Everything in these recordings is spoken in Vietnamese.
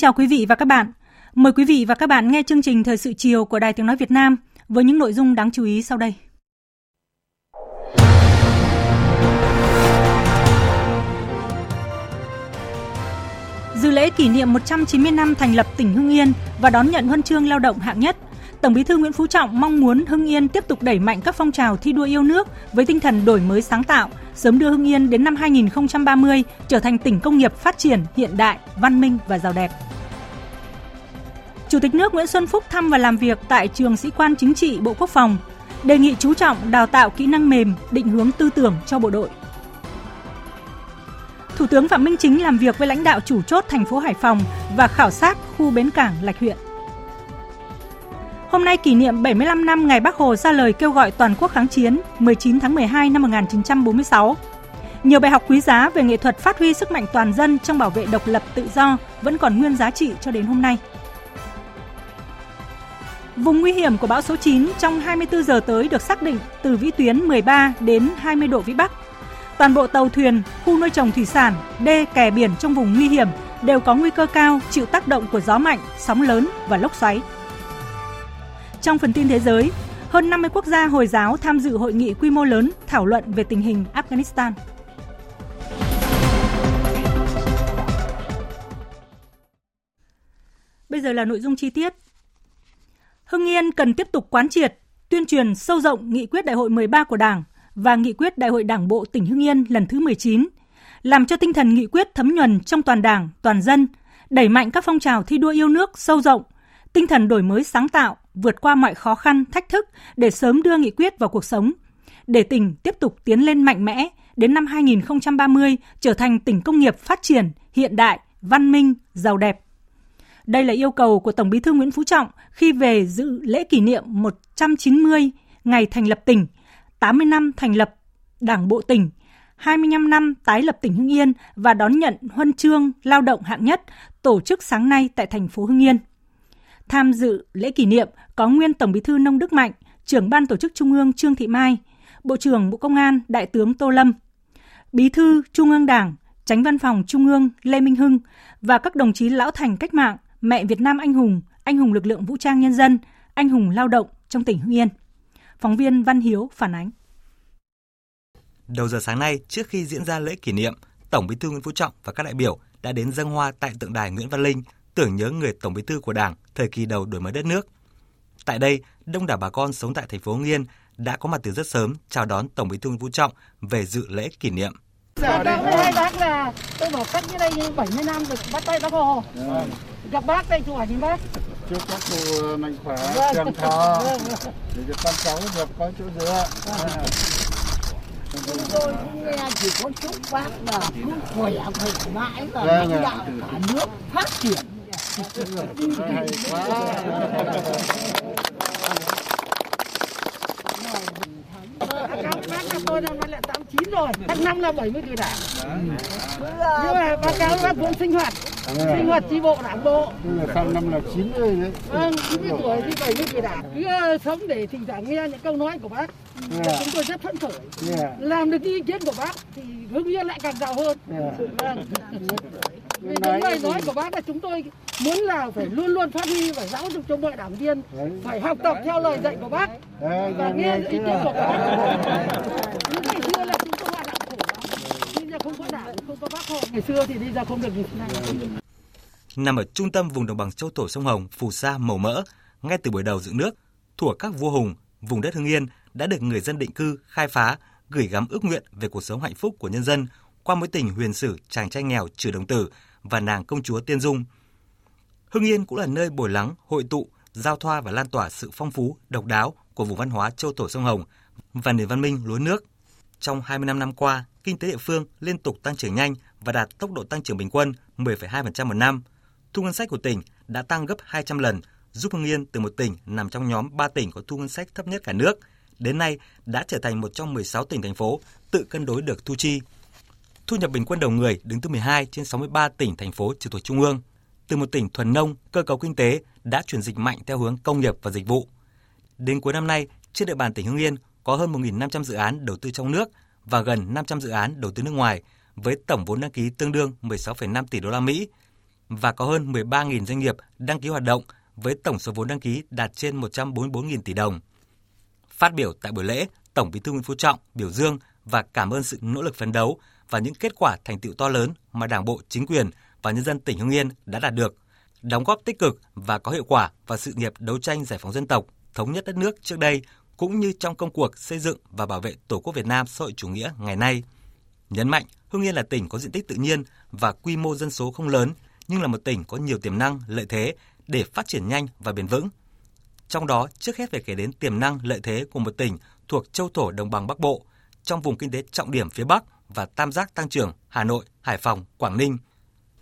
Chào quý vị và các bạn. Mời quý vị và các bạn nghe chương trình Thời sự chiều của Đài Tiếng Nói Việt Nam với những nội dung đáng chú ý sau đây. Dự lễ kỷ niệm 190 năm thành lập tỉnh Hưng Yên và đón nhận huân chương lao động hạng nhất, Tổng Bí thư Nguyễn Phú Trọng mong muốn Hưng Yên tiếp tục đẩy mạnh các phong trào thi đua yêu nước với tinh thần đổi mới sáng tạo, sớm đưa Hưng Yên đến năm 2030 trở thành tỉnh công nghiệp phát triển, hiện đại, văn minh và giàu đẹp. Chủ tịch nước Nguyễn Xuân Phúc thăm và làm việc tại trường sĩ quan chính trị Bộ Quốc phòng, đề nghị chú trọng đào tạo kỹ năng mềm, định hướng tư tưởng cho bộ đội. Thủ tướng Phạm Minh Chính làm việc với lãnh đạo chủ chốt thành phố Hải Phòng và khảo sát khu bến cảng Lạch Huyện. Hôm nay kỷ niệm 75 năm ngày Bác Hồ ra lời kêu gọi toàn quốc kháng chiến 19 tháng 12 năm 1946. Nhiều bài học quý giá về nghệ thuật phát huy sức mạnh toàn dân trong bảo vệ độc lập tự do vẫn còn nguyên giá trị cho đến hôm nay. Vùng nguy hiểm của bão số 9 trong 24 giờ tới được xác định từ vĩ tuyến 13 đến 20 độ vĩ Bắc. Toàn bộ tàu thuyền, khu nuôi trồng thủy sản, đê kè biển trong vùng nguy hiểm đều có nguy cơ cao chịu tác động của gió mạnh, sóng lớn và lốc xoáy. Trong phần tin thế giới, hơn 50 quốc gia Hồi giáo tham dự hội nghị quy mô lớn thảo luận về tình hình Afghanistan. Bây giờ là nội dung chi tiết. Hưng Yên cần tiếp tục quán triệt, tuyên truyền sâu rộng nghị quyết đại hội 13 của Đảng và nghị quyết đại hội Đảng bộ tỉnh Hưng Yên lần thứ 19, làm cho tinh thần nghị quyết thấm nhuần trong toàn Đảng, toàn dân, đẩy mạnh các phong trào thi đua yêu nước sâu rộng, tinh thần đổi mới sáng tạo, vượt qua mọi khó khăn, thách thức để sớm đưa nghị quyết vào cuộc sống, để tỉnh tiếp tục tiến lên mạnh mẽ, đến năm 2030 trở thành tỉnh công nghiệp phát triển, hiện đại, văn minh, giàu đẹp. Đây là yêu cầu của Tổng Bí thư Nguyễn Phú Trọng khi về dự lễ kỷ niệm 190 ngày thành lập tỉnh, 80 năm thành lập Đảng bộ tỉnh, 25 năm tái lập tỉnh Hưng Yên và đón nhận huân chương lao động hạng nhất tổ chức sáng nay tại thành phố Hưng Yên. Tham dự lễ kỷ niệm có nguyên Tổng Bí thư Nông Đức Mạnh, trưởng ban tổ chức Trung ương Trương Thị Mai, Bộ trưởng Bộ Công an Đại tướng Tô Lâm, Bí thư Trung ương Đảng, Tránh Văn phòng Trung ương Lê Minh Hưng và các đồng chí lão thành cách mạng, mẹ Việt Nam anh hùng, anh hùng lực lượng vũ trang nhân dân, anh hùng lao động trong tỉnh Hưng Yên. Phóng viên Văn Hiếu phản ánh. Đầu giờ sáng nay, trước khi diễn ra lễ kỷ niệm, Tổng Bí thư Nguyễn Phú Trọng và các đại biểu đã đến dâng hoa tại tượng đài Nguyễn Văn Linh, tưởng nhớ người Tổng Bí thư của Đảng thời kỳ đầu đổi mới đất nước. Tại đây, đông đảo bà con sống tại thành phố Hưng Yên đã có mặt từ rất sớm chào đón Tổng Bí thư Nguyễn Phú Trọng về dự lễ kỷ niệm. Chào hai bác là tôi bảo cách như đây 70 năm được bắt tay bác Hồ. Gặp bác đây chụp ảnh bác. Chúc các cụ mạnh khỏe, trường thọ, để cho con cháu được có chỗ dựa. Chúng tôi cũng nghe chỉ có chúc bác là cứ khỏe khỏe mãi và lãnh đạo cả nước phát triển. Hay quá. Bác tôi năm nay là 89 rồi, tháng năm là 70 tuổi đảng. Nhưng mà báo cáo bác vẫn sinh hoạt, sinh hoạt chi bộ đảng bộ. Tức sang năm là 90 đấy. Vâng, 90 tuổi thì 70 tuổi đảng. Cứ sống để thỉnh thoảng nghe những câu nói của bác. Yeah. Chúng tôi rất phấn khởi. Yeah. Làm được ý kiến của bác thì Hưng Yên lại càng giàu hơn. Yeah. Vâng. Vì đúng lời nói của bác là chúng tôi muốn là phải luôn luôn phát huy và giáo dục cho mọi đảng viên phải học tập theo lời dạy của bác và nghe ý kiến của bác. Những ngày xưa là chúng tôi hoạt động khổ lắm. Bây giờ không có đảng, không có bác Hồ. Ngày xưa thì bây giờ không được như thế này. Nằm ở trung tâm vùng đồng bằng châu thổ sông Hồng, phù sa màu mỡ, ngay từ buổi đầu dựng nước, thuở các vua hùng, vùng đất Hưng Yên đã được người dân định cư, khai phá, gửi gắm ước nguyện về cuộc sống hạnh phúc của nhân dân qua mối tình huyền sử chàng trai nghèo Trừ Đồng Tử và nàng công chúa Tiên Dung. Hưng Yên cũng là nơi bồi lắng, hội tụ, giao thoa và lan tỏa sự phong phú, độc đáo của vùng văn hóa châu thổ sông Hồng và nền văn minh lúa nước. Trong 25 năm qua, kinh tế địa phương liên tục tăng trưởng nhanh và đạt tốc độ tăng trưởng bình quân 10,2% một năm. Thu ngân sách của tỉnh đã tăng gấp 200 lần, giúp Hưng Yên từ một tỉnh nằm trong nhóm 3 tỉnh có thu ngân sách thấp nhất cả nước, đến nay đã trở thành một trong 16 tỉnh thành phố tự cân đối được thu chi. Thu nhập bình quân đầu người đứng thứ 12 trên 63 tỉnh thành phố trực thuộc trung ương. Từ một tỉnh thuần nông, cơ cấu kinh tế đã chuyển dịch mạnh theo hướng công nghiệp và dịch vụ. Đến cuối năm nay, trên địa bàn tỉnh Hưng Yên có hơn 1.500 dự án đầu tư trong nước và gần 500 dự án đầu tư nước ngoài với tổng vốn đăng ký tương đương 16,5 tỷ đô la Mỹ và có hơn 13.000 doanh nghiệp đăng ký hoạt động với tổng số vốn đăng ký đạt trên 144.000 tỷ đồng. Phát biểu tại buổi lễ, Tổng Bí thư Nguyễn Phú Trọng biểu dương và cảm ơn sự nỗ lực phấn đấu và những kết quả thành tựu to lớn mà Đảng bộ, chính quyền và nhân dân tỉnh Hưng Yên đã đạt được, đóng góp tích cực và có hiệu quả vào sự nghiệp đấu tranh giải phóng dân tộc, thống nhất đất nước trước đây cũng như trong công cuộc xây dựng và bảo vệ Tổ quốc Việt Nam xã hội chủ nghĩa ngày nay. Nhấn mạnh, Hưng Yên là tỉnh có diện tích tự nhiên và quy mô dân số không lớn, nhưng là một tỉnh có nhiều tiềm năng, lợi thế để phát triển nhanh và bền vững. Trong đó, trước hết phải kể đến tiềm năng lợi thế của một tỉnh thuộc châu thổ đồng bằng Bắc Bộ, trong vùng kinh tế trọng điểm phía Bắc và tam giác tăng trưởng Hà Nội, Hải Phòng, Quảng Ninh.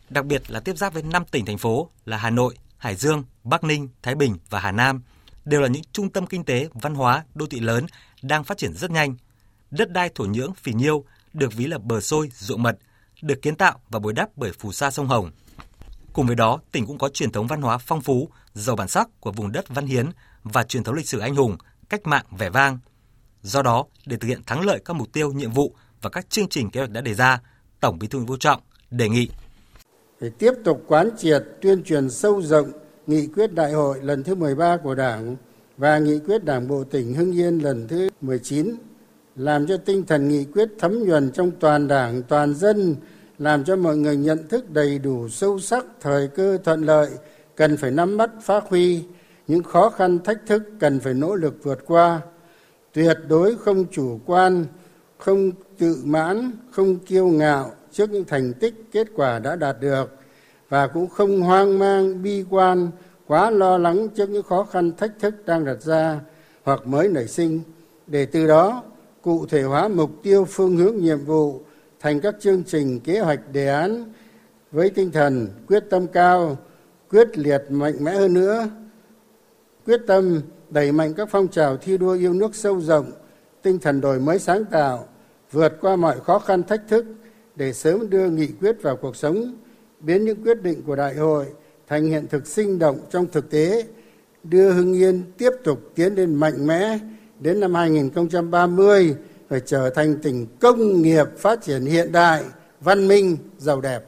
Đặc biệt là tiếp giáp với 5 tỉnh thành phố là Hà Nội, Hải Dương, Bắc Ninh, Thái Bình và Hà Nam – đều là những trung tâm kinh tế, văn hóa, đô thị lớn đang phát triển rất nhanh. Đất đai thổ nhưỡng phì nhiêu được ví là bờ sôi, ruộng mật, được kiến tạo và bồi đắp bởi phù sa sông Hồng. Cùng với đó, tỉnh cũng có truyền thống văn hóa phong phú, giàu bản sắc của vùng đất văn hiến và truyền thống lịch sử anh hùng, cách mạng vẻ vang. Do đó, để thực hiện thắng lợi các mục tiêu, nhiệm vụ và các chương trình kế hoạch đã đề ra, Tổng Bí thư Nguyễn Phú Trọng đề nghị. Phải tiếp tục quán triệt tuyên truyền sâu rộng nghị quyết đại hội lần thứ 13 của Đảng và nghị quyết Đảng bộ tỉnh Hưng Yên lần thứ 19 làm cho tinh thần nghị quyết thấm nhuần trong toàn Đảng, toàn dân, làm cho mọi người nhận thức đầy đủ sâu sắc thời cơ thuận lợi cần phải nắm bắt phát huy những khó khăn thách thức cần phải nỗ lực vượt qua. Tuyệt đối không chủ quan không tự mãn, không kiêu ngạo trước những thành tích, kết quả đã đạt được và cũng không hoang mang, bi quan, quá lo lắng trước những khó khăn, thách thức đang đặt ra hoặc mới nảy sinh. Để từ đó, cụ thể hóa mục tiêu, phương hướng, nhiệm vụ, thành các chương trình, kế hoạch, đề án với tinh thần quyết tâm cao, quyết liệt, mạnh mẽ hơn nữa, quyết tâm đẩy mạnh các phong trào thi đua yêu nước sâu rộng, tinh thần đổi mới sáng tạo vượt qua mọi khó khăn thách thức để sớm đưa nghị quyết vào cuộc sống biến những quyết định của đại hội thành hiện thực sinh động trong thực tế đưa Hưng Yên tiếp tục tiến lên mạnh mẽ đến năm 2030 phải trở thành tỉnh công nghiệp phát triển hiện đại, văn minh, giàu đẹp.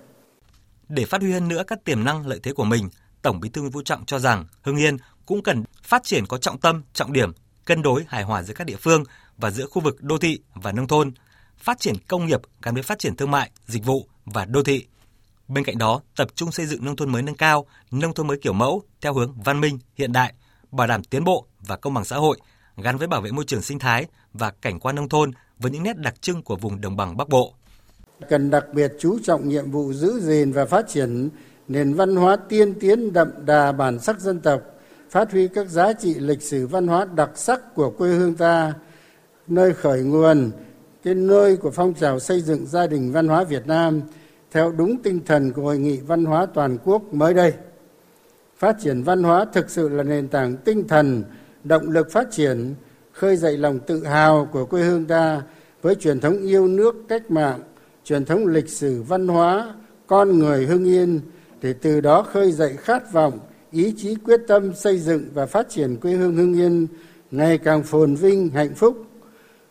Để phát huy hơn nữa các tiềm năng lợi thế của mình, Tổng Bí thư Nguyễn Phú Trọng cho rằng Hưng Yên cũng cần phát triển có trọng tâm, trọng điểm, cân đối hài hòa giữa các địa phương và giữa khu vực đô thị và nông thôn, phát triển công nghiệp gắn với phát triển thương mại, dịch vụ và đô thị Bên cạnh đó, tập trung xây dựng nông thôn mới nâng cao, nông thôn mới kiểu mẫu theo hướng văn minh, hiện đại, bảo đảm tiến bộ và công bằng xã hội, gắn với bảo vệ môi trường sinh thái và cảnh quan nông thôn với những nét đặc trưng của vùng đồng bằng Bắc Bộ. Cần đặc biệt chú trọng nhiệm vụ giữ gìn và phát triển nền văn hóa tiên tiến đậm đà bản sắc dân tộc, phát huy các giá trị lịch sử văn hóa đặc sắc của quê hương ta, nơi khởi nguồn, cái nơi của phong trào xây dựng gia đình văn hóa Việt Nam – theo đúng tinh thần của hội nghị văn hóa toàn quốc mới đây. Phát triển văn hóa thực sự là nền tảng tinh thần, động lực phát triển, khơi dậy lòng tự hào của quê hương ta với truyền thống yêu nước cách mạng, truyền thống lịch sử văn hóa, con người hưng yên, để từ đó khơi dậy khát vọng, ý chí quyết tâm xây dựng và phát triển quê hương hưng yên ngày càng phồn vinh, hạnh phúc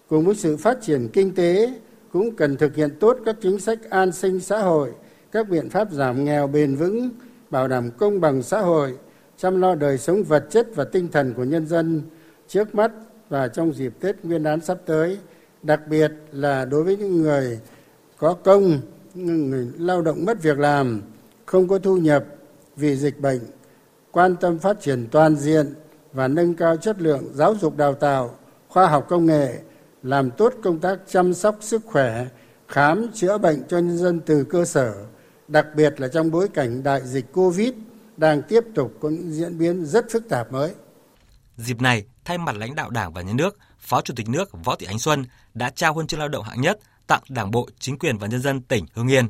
cùng với sự phát triển kinh tế, cũng cần thực hiện tốt các chính sách an sinh xã hội, các biện pháp giảm nghèo bền vững, bảo đảm công bằng xã hội, chăm lo đời sống vật chất và tinh thần của nhân dân trước mắt và trong dịp tết nguyên đán sắp tới, đặc biệt là đối với những người có công, những người lao động mất việc làm, không có thu nhập vì dịch bệnh, quan tâm phát triển toàn diện và nâng cao chất lượng giáo dục đào tạo, khoa học công nghệ làm tốt công tác chăm sóc sức khỏe khám chữa bệnh cho nhân dân từ cơ sở, đặc biệt là trong bối cảnh đại dịch Covid đang tiếp tục có những diễn biến rất phức tạp mới. Dịp này, thay mặt lãnh đạo Đảng và Nhà nước, Phó Chủ tịch nước Võ Thị Ánh Xuân đã trao huân chương lao động hạng nhất tặng Đảng bộ, chính quyền và nhân dân tỉnh Hưng Yên.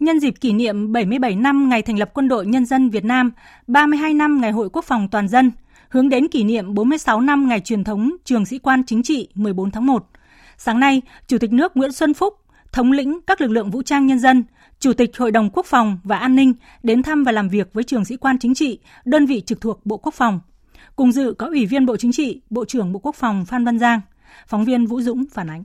Nhân dịp kỷ niệm 77 năm ngày thành lập Quân đội Nhân dân Việt Nam, 32 năm Ngày hội Quốc phòng toàn dân, hướng đến kỷ niệm 46 năm ngày truyền thống Trường sĩ quan chính trị 14 tháng 1. Sáng nay, Chủ tịch nước Nguyễn Xuân Phúc, thống lĩnh các lực lượng vũ trang nhân dân, Chủ tịch Hội đồng Quốc phòng và An ninh đến thăm và làm việc với trường sĩ quan chính trị, đơn vị trực thuộc Bộ Quốc phòng. Cùng dự có Ủy viên Bộ Chính trị, Bộ trưởng Bộ Quốc phòng Phan Văn Giang. Phóng viên Vũ Dũng phản ánh.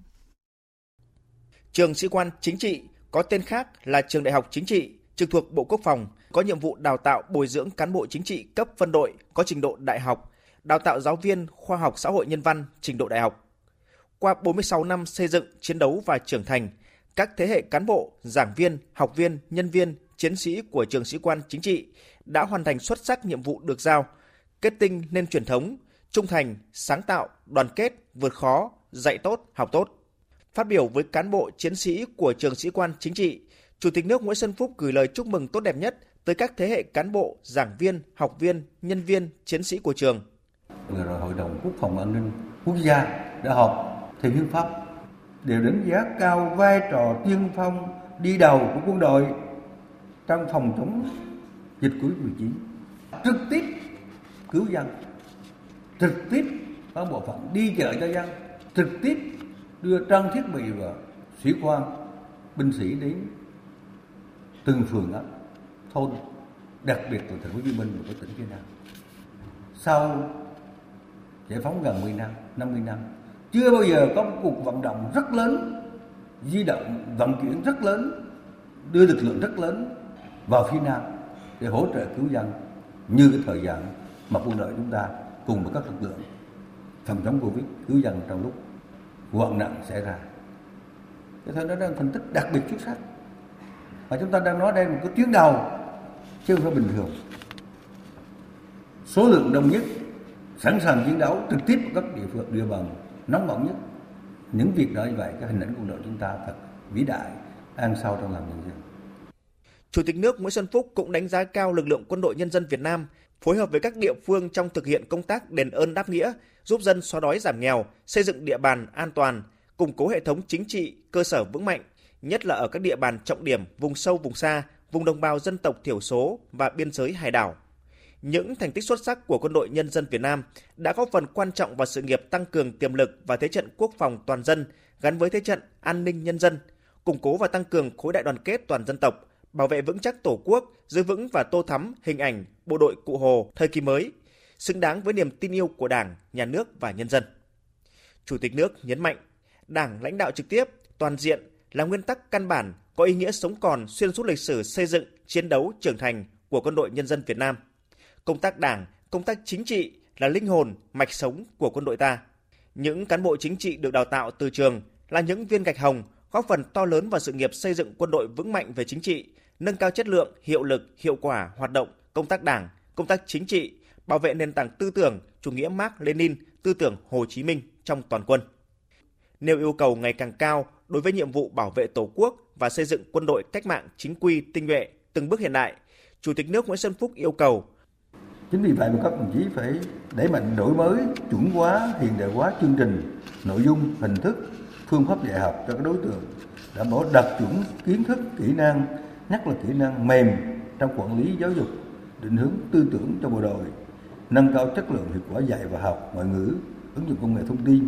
Trường sĩ quan chính trị có tên khác là Trường Đại học Chính trị trực thuộc Bộ Quốc phòng có nhiệm vụ đào tạo bồi dưỡng cán bộ chính trị cấp phân đội có trình độ đại học, đào tạo giáo viên khoa học xã hội nhân văn trình độ đại học. Qua 46 năm xây dựng, chiến đấu và trưởng thành, các thế hệ cán bộ, giảng viên, học viên, nhân viên, chiến sĩ của trường sĩ quan chính trị đã hoàn thành xuất sắc nhiệm vụ được giao, kết tinh nên truyền thống, trung thành, sáng tạo, đoàn kết, vượt khó, dạy tốt, học tốt. Phát biểu với cán bộ chiến sĩ của trường sĩ quan chính trị, Chủ tịch nước Nguyễn Xuân Phúc gửi lời chúc mừng tốt đẹp nhất tới các thế hệ cán bộ, giảng viên, học viên, nhân viên, chiến sĩ của trường. Vừa rồi Hội đồng Quốc phòng An ninh Quốc gia đã họp theo hiến pháp đều đánh giá cao vai trò tiên phong đi đầu của quân đội trong phòng chống dịch Covid-19. Trực tiếp cứu dân, trực tiếp có bộ phận đi chợ cho dân, trực tiếp đưa trang thiết bị và sĩ quan, binh sĩ đến từng phường ấp, thôn, đặc biệt là thành phố Hồ Chí Minh và các tỉnh phía Nam. Sau giải phóng gần 10 năm, 50 năm, chưa bao giờ có một cuộc vận động rất lớn, di động, vận chuyển rất lớn, đưa lực lượng rất lớn vào phía Nam để hỗ trợ cứu dân như cái thời gian mà quân đội chúng ta cùng với các lực lượng phòng chống Covid cứu dân trong lúc hoạn nạn xảy ra. Thế nên nó đang thành tích đặc biệt xuất sắc mà chúng ta đang nói đây là một cái tuyến đầu chứ không phải bình thường. Số lượng đông nhất, sẵn sàng chiến đấu trực tiếp ở các địa phương địa bàn nóng bỏng nhất. Những việc đó như vậy, cái hình ảnh quân đội chúng ta thật vĩ đại, an sâu trong lòng nhân dân. Chủ tịch nước Nguyễn Xuân Phúc cũng đánh giá cao lực lượng quân đội nhân dân Việt Nam phối hợp với các địa phương trong thực hiện công tác đền ơn đáp nghĩa, giúp dân xóa đói giảm nghèo, xây dựng địa bàn an toàn, củng cố hệ thống chính trị, cơ sở vững mạnh, nhất là ở các địa bàn trọng điểm, vùng sâu, vùng xa, vùng đồng bào dân tộc thiểu số và biên giới hải đảo. Những thành tích xuất sắc của quân đội nhân dân Việt Nam đã góp phần quan trọng vào sự nghiệp tăng cường tiềm lực và thế trận quốc phòng toàn dân gắn với thế trận an ninh nhân dân, củng cố và tăng cường khối đại đoàn kết toàn dân tộc, bảo vệ vững chắc Tổ quốc, giữ vững và tô thắm hình ảnh bộ đội Cụ Hồ thời kỳ mới, xứng đáng với niềm tin yêu của Đảng, Nhà nước và nhân dân. Chủ tịch nước nhấn mạnh, Đảng lãnh đạo trực tiếp, toàn diện là nguyên tắc căn bản có ý nghĩa sống còn xuyên suốt lịch sử xây dựng, chiến đấu, trưởng thành của quân đội nhân dân Việt Nam. Công tác Đảng, công tác chính trị là linh hồn, mạch sống của quân đội ta. Những cán bộ chính trị được đào tạo từ trường là những viên gạch hồng góp phần to lớn vào sự nghiệp xây dựng quân đội vững mạnh về chính trị, nâng cao chất lượng, hiệu lực, hiệu quả hoạt động công tác Đảng, công tác chính trị, bảo vệ nền tảng tư tưởng chủ nghĩa Mark Lenin, tư tưởng Hồ Chí Minh trong toàn quân. Nêu yêu cầu ngày càng cao đối với nhiệm vụ bảo vệ Tổ quốc và xây dựng quân đội cách mạng chính quy, tinh nhuệ, từng bước hiện đại, Chủ tịch nước Nguyễn Xuân Phúc yêu cầu. Chính vì vậy mà các đồng chí phải đẩy mạnh đổi mới, chuẩn hóa, hiện đại hóa chương trình, nội dung, hình thức, phương pháp dạy học cho các đối tượng, đảm bảo đạt chuẩn kiến thức, kỹ năng, nhất là kỹ năng mềm trong quản lý giáo dục, định hướng tư tưởng cho bộ đội, nâng cao chất lượng hiệu quả dạy và học ngoại ngữ, ứng dụng công nghệ thông tin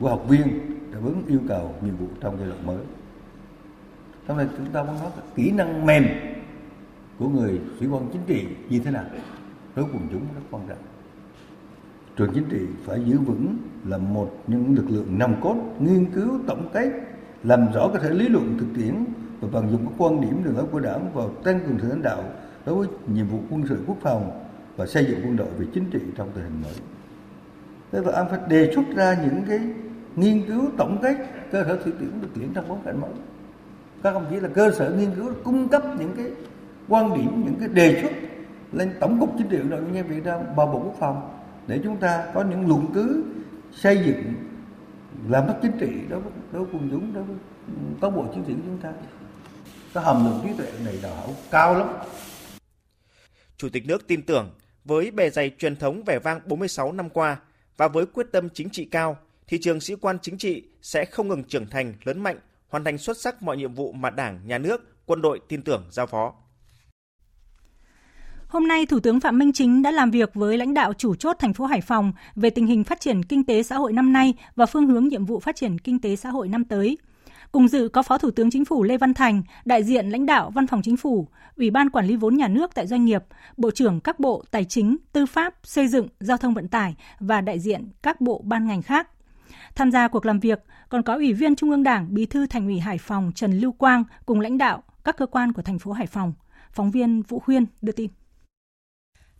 của học viên đáp ứng yêu cầu, nhiệm vụ trong giai đoạn mới. Trong này chúng ta muốn nói kỹ năng mềm của người sĩ quan chính trị như thế nào đối quần chúng rất quan trọng. Trường chính trị phải giữ vững là một những lực lượng nòng cốt nghiên cứu, tổng kết, làm rõ các thể lý luận thực tiễn và vận dụng các quan điểm đường lối của đảng vào tăng cường sự lãnh đạo đối với nhiệm vụ quân sự quốc phòng và xây dựng quân đội về chính trị trong tình hình mới. Thế và anh phải đề xuất ra những cái nghiên cứu tổng kết cơ sở thị trường thực tiễn trong bối cảnh mới. Các ông chỉ là cơ sở nghiên cứu cung cấp những cái quan điểm, những cái đề xuất lên tổng cục chính trị nội nhân Việt Nam và Bộ Quốc phòng để chúng ta có những luận cứ xây dựng làm mất chính trị đối với, đối với quân chúng đối với cán bộ chiến sĩ của chúng ta cái hàm lượng trí tuệ này đòi hỏi cao lắm Chủ tịch nước tin tưởng với bề dày truyền thống vẻ vang 46 năm qua và với quyết tâm chính trị cao, thì trường sĩ quan chính trị sẽ không ngừng trưởng thành, lớn mạnh, hoàn thành xuất sắc mọi nhiệm vụ mà Đảng, Nhà nước, quân đội tin tưởng giao phó. Hôm nay, Thủ tướng Phạm Minh Chính đã làm việc với lãnh đạo chủ chốt thành phố Hải Phòng về tình hình phát triển kinh tế xã hội năm nay và phương hướng nhiệm vụ phát triển kinh tế xã hội năm tới. Cùng dự có Phó Thủ tướng Chính phủ Lê Văn Thành, đại diện lãnh đạo Văn phòng Chính phủ, Ủy ban Quản lý vốn nhà nước tại doanh nghiệp, Bộ trưởng các bộ Tài chính, Tư pháp, Xây dựng, Giao thông vận tải và đại diện các bộ ban ngành khác. Tham gia cuộc làm việc còn có Ủy viên Trung ương Đảng, Bí thư Thành ủy Hải Phòng Trần Lưu Quang cùng lãnh đạo các cơ quan của thành phố Hải Phòng. Phóng viên Vũ Huyên đưa tin.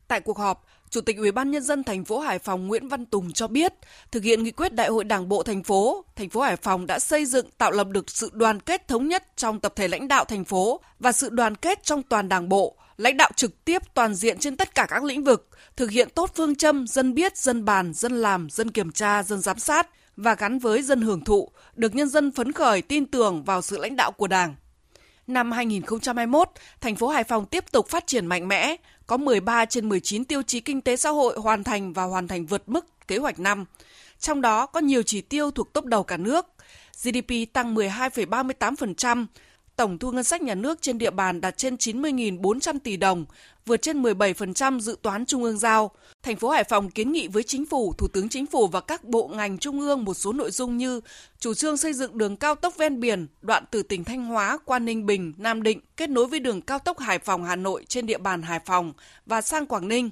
Tại cuộc họp, Chủ tịch Ủy ban nhân dân thành phố Hải Phòng Nguyễn Văn Tùng cho biết, thực hiện nghị quyết Đại hội Đảng bộ thành phố, thành phố Hải Phòng đã xây dựng tạo lập được sự đoàn kết thống nhất trong tập thể lãnh đạo thành phố và sự đoàn kết trong toàn Đảng bộ, lãnh đạo trực tiếp toàn diện trên tất cả các lĩnh vực, thực hiện tốt phương châm dân biết, dân bàn, dân làm, dân kiểm tra, dân giám sát và gắn với dân hưởng thụ, được nhân dân phấn khởi tin tưởng vào sự lãnh đạo của Đảng. Năm 2021, thành phố Hải Phòng tiếp tục phát triển mạnh mẽ, có 13 trên 19 tiêu chí kinh tế xã hội hoàn thành và hoàn thành vượt mức kế hoạch năm. Trong đó có nhiều chỉ tiêu thuộc tốc đầu cả nước. GDP tăng 12,38%, tổng thu ngân sách nhà nước trên địa bàn đạt trên 90.400 tỷ đồng, vượt trên 17% dự toán trung ương giao. Thành phố Hải Phòng kiến nghị với chính phủ, thủ tướng chính phủ và các bộ ngành trung ương một số nội dung như chủ trương xây dựng đường cao tốc ven biển đoạn từ tỉnh Thanh Hóa qua Ninh Bình, Nam Định kết nối với đường cao tốc Hải Phòng Hà Nội trên địa bàn Hải Phòng và sang Quảng Ninh.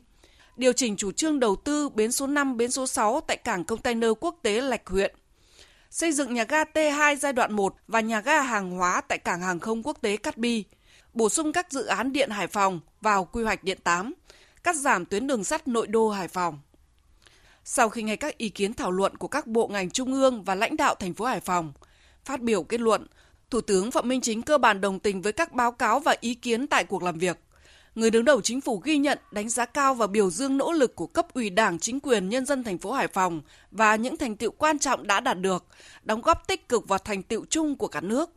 Điều chỉnh chủ trương đầu tư bến số 5, bến số 6 tại cảng container quốc tế Lạch Huyện xây dựng nhà ga T2 giai đoạn 1 và nhà ga hàng hóa tại cảng hàng không quốc tế Cát Bi, bổ sung các dự án điện Hải Phòng vào quy hoạch điện 8, cắt giảm tuyến đường sắt nội đô Hải Phòng. Sau khi nghe các ý kiến thảo luận của các bộ ngành trung ương và lãnh đạo thành phố Hải Phòng, phát biểu kết luận, Thủ tướng Phạm Minh Chính cơ bản đồng tình với các báo cáo và ý kiến tại cuộc làm việc người đứng đầu chính phủ ghi nhận, đánh giá cao và biểu dương nỗ lực của cấp ủy Đảng, chính quyền nhân dân thành phố Hải Phòng và những thành tựu quan trọng đã đạt được, đóng góp tích cực vào thành tựu chung của cả nước.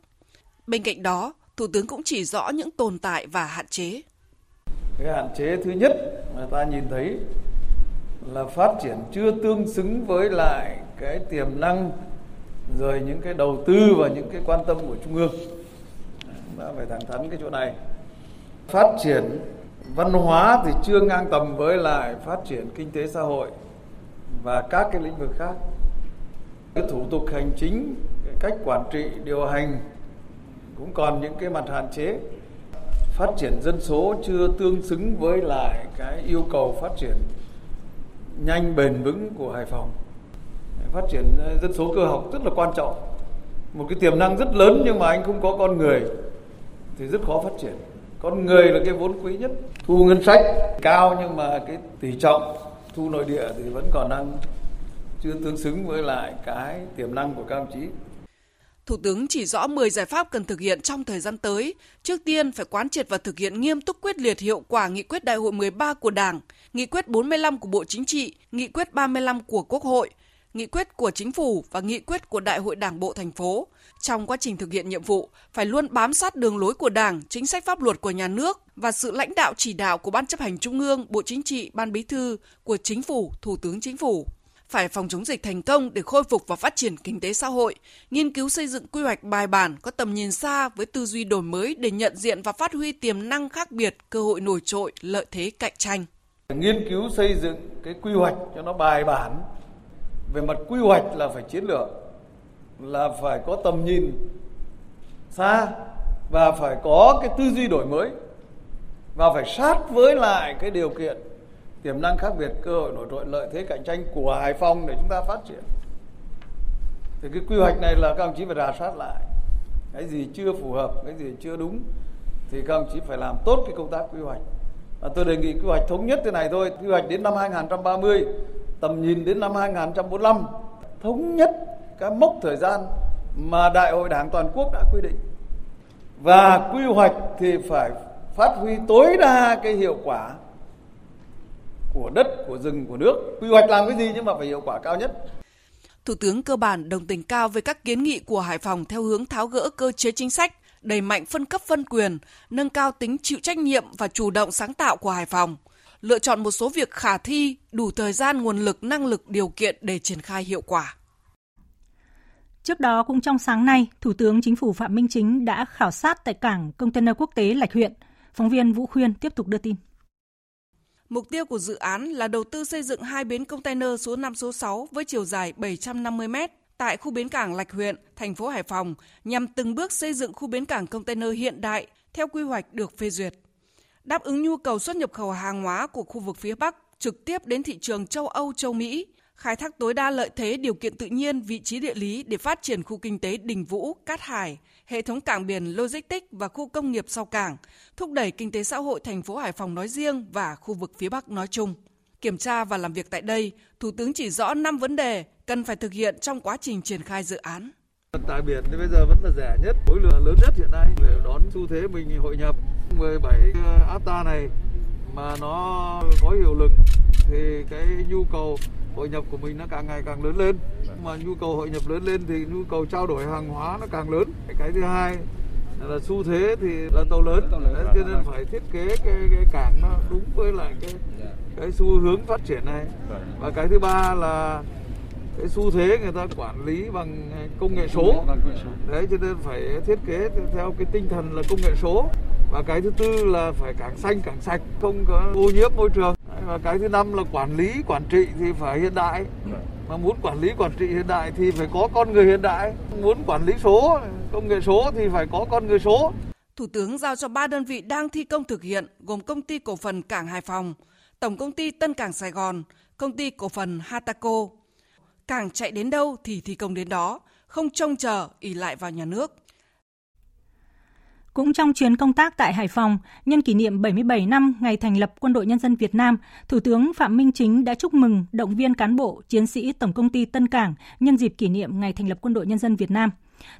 Bên cạnh đó, Thủ tướng cũng chỉ rõ những tồn tại và hạn chế. Cái hạn chế thứ nhất mà ta nhìn thấy là phát triển chưa tương xứng với lại cái tiềm năng rồi những cái đầu tư và những cái quan tâm của trung ương. Ta phải thẳng thắn cái chỗ này phát triển văn hóa thì chưa ngang tầm với lại phát triển kinh tế xã hội và các cái lĩnh vực khác. Cái thủ tục hành chính, cái cách quản trị, điều hành cũng còn những cái mặt hạn chế. Phát triển dân số chưa tương xứng với lại cái yêu cầu phát triển nhanh bền vững của Hải Phòng. Phát triển ờ, dân số cơ học rất là quan trọng. Một cái tiềm năng rất lớn nhưng mà anh không có con người thì rất khó phát triển con người là cái vốn quý nhất thu ngân sách cao nhưng mà cái tỷ trọng thu nội địa thì vẫn còn đang chưa tương xứng với lại cái tiềm năng của các đồng chí Thủ tướng chỉ rõ 10 giải pháp cần thực hiện trong thời gian tới. Trước tiên phải quán triệt và thực hiện nghiêm túc quyết liệt hiệu quả nghị quyết đại hội 13 của Đảng, nghị quyết 45 của Bộ Chính trị, nghị quyết 35 của Quốc hội, nghị quyết của chính phủ và nghị quyết của Đại hội Đảng bộ thành phố. Trong quá trình thực hiện nhiệm vụ, phải luôn bám sát đường lối của Đảng, chính sách pháp luật của nhà nước và sự lãnh đạo chỉ đạo của Ban chấp hành Trung ương, Bộ Chính trị, Ban Bí thư, của Chính phủ, Thủ tướng Chính phủ. Phải phòng chống dịch thành công để khôi phục và phát triển kinh tế xã hội, nghiên cứu xây dựng quy hoạch bài bản có tầm nhìn xa với tư duy đổi mới để nhận diện và phát huy tiềm năng khác biệt, cơ hội nổi trội, lợi thế cạnh tranh. Nghiên cứu xây dựng cái quy hoạch cho nó bài bản, về mặt quy hoạch là phải chiến lược là phải có tầm nhìn xa và phải có cái tư duy đổi mới và phải sát với lại cái điều kiện tiềm năng khác biệt, cơ hội nổi trội, lợi thế cạnh tranh của Hải Phòng để chúng ta phát triển. Thì cái quy hoạch này là các ông chí phải rà soát lại. Cái gì chưa phù hợp, cái gì chưa đúng thì các ông chí phải làm tốt cái công tác quy hoạch. Và tôi đề nghị quy hoạch thống nhất thế này thôi, quy hoạch đến năm 2030 tầm nhìn đến năm 2045 thống nhất các mốc thời gian mà Đại hội Đảng toàn quốc đã quy định. Và quy hoạch thì phải phát huy tối đa cái hiệu quả của đất, của rừng, của nước. Quy hoạch làm cái gì nhưng mà phải hiệu quả cao nhất. Thủ tướng cơ bản đồng tình cao với các kiến nghị của Hải Phòng theo hướng tháo gỡ cơ chế chính sách, đẩy mạnh phân cấp phân quyền, nâng cao tính chịu trách nhiệm và chủ động sáng tạo của Hải Phòng, lựa chọn một số việc khả thi, đủ thời gian, nguồn lực, năng lực, điều kiện để triển khai hiệu quả. Trước đó cũng trong sáng nay, Thủ tướng Chính phủ Phạm Minh Chính đã khảo sát tại cảng container quốc tế Lạch Huyện. Phóng viên Vũ Khuyên tiếp tục đưa tin. Mục tiêu của dự án là đầu tư xây dựng hai bến container số 5 số 6 với chiều dài 750 m tại khu bến cảng Lạch Huyện, thành phố Hải Phòng nhằm từng bước xây dựng khu bến cảng container hiện đại theo quy hoạch được phê duyệt. Đáp ứng nhu cầu xuất nhập khẩu hàng hóa của khu vực phía Bắc trực tiếp đến thị trường châu Âu, châu Mỹ, khai thác tối đa lợi thế điều kiện tự nhiên, vị trí địa lý để phát triển khu kinh tế Đình Vũ, Cát Hải, hệ thống cảng biển logistics và khu công nghiệp sau cảng, thúc đẩy kinh tế xã hội thành phố Hải Phòng nói riêng và khu vực phía Bắc nói chung. Kiểm tra và làm việc tại đây, Thủ tướng chỉ rõ 5 vấn đề cần phải thực hiện trong quá trình triển khai dự án. Vận tải biển thì bây giờ vẫn là rẻ nhất, khối lượng lớn nhất hiện nay để đón xu thế mình hội nhập 17 ờ, ATA này mà nó có hiệu lực thì cái nhu cầu hội nhập của mình nó càng ngày càng lớn lên. Mà nhu cầu hội nhập lớn lên thì nhu cầu trao đổi hàng hóa nó càng lớn. Cái thứ hai là xu thế thì là tàu lớn. Đấy, cho nên phải thiết kế cái, cái cảng nó đúng với lại cái cái xu hướng phát triển này. Và cái thứ ba là cái xu thế người ta quản lý bằng công nghệ số. Đấy cho nên phải thiết kế theo cái tinh thần là công nghệ số và cái thứ tư là phải cảng xanh cảng sạch không có ô nhiễm môi trường và cái thứ năm là quản lý quản trị thì phải hiện đại mà muốn quản lý quản trị hiện đại thì phải có con người hiện đại muốn quản lý số công nghệ số thì phải có con người số Thủ tướng giao cho ba đơn vị đang thi công thực hiện gồm công ty cổ phần Cảng Hải Phòng, Tổng công ty Tân Cảng Sài Gòn, công ty cổ phần Hataco. Cảng chạy đến đâu thì thi công đến đó, không trông chờ ỉ lại vào nhà nước. Cũng trong chuyến công tác tại Hải Phòng, nhân kỷ niệm 77 năm ngày thành lập Quân đội Nhân dân Việt Nam, Thủ tướng Phạm Minh Chính đã chúc mừng động viên cán bộ, chiến sĩ Tổng công ty Tân Cảng nhân dịp kỷ niệm ngày thành lập Quân đội Nhân dân Việt Nam.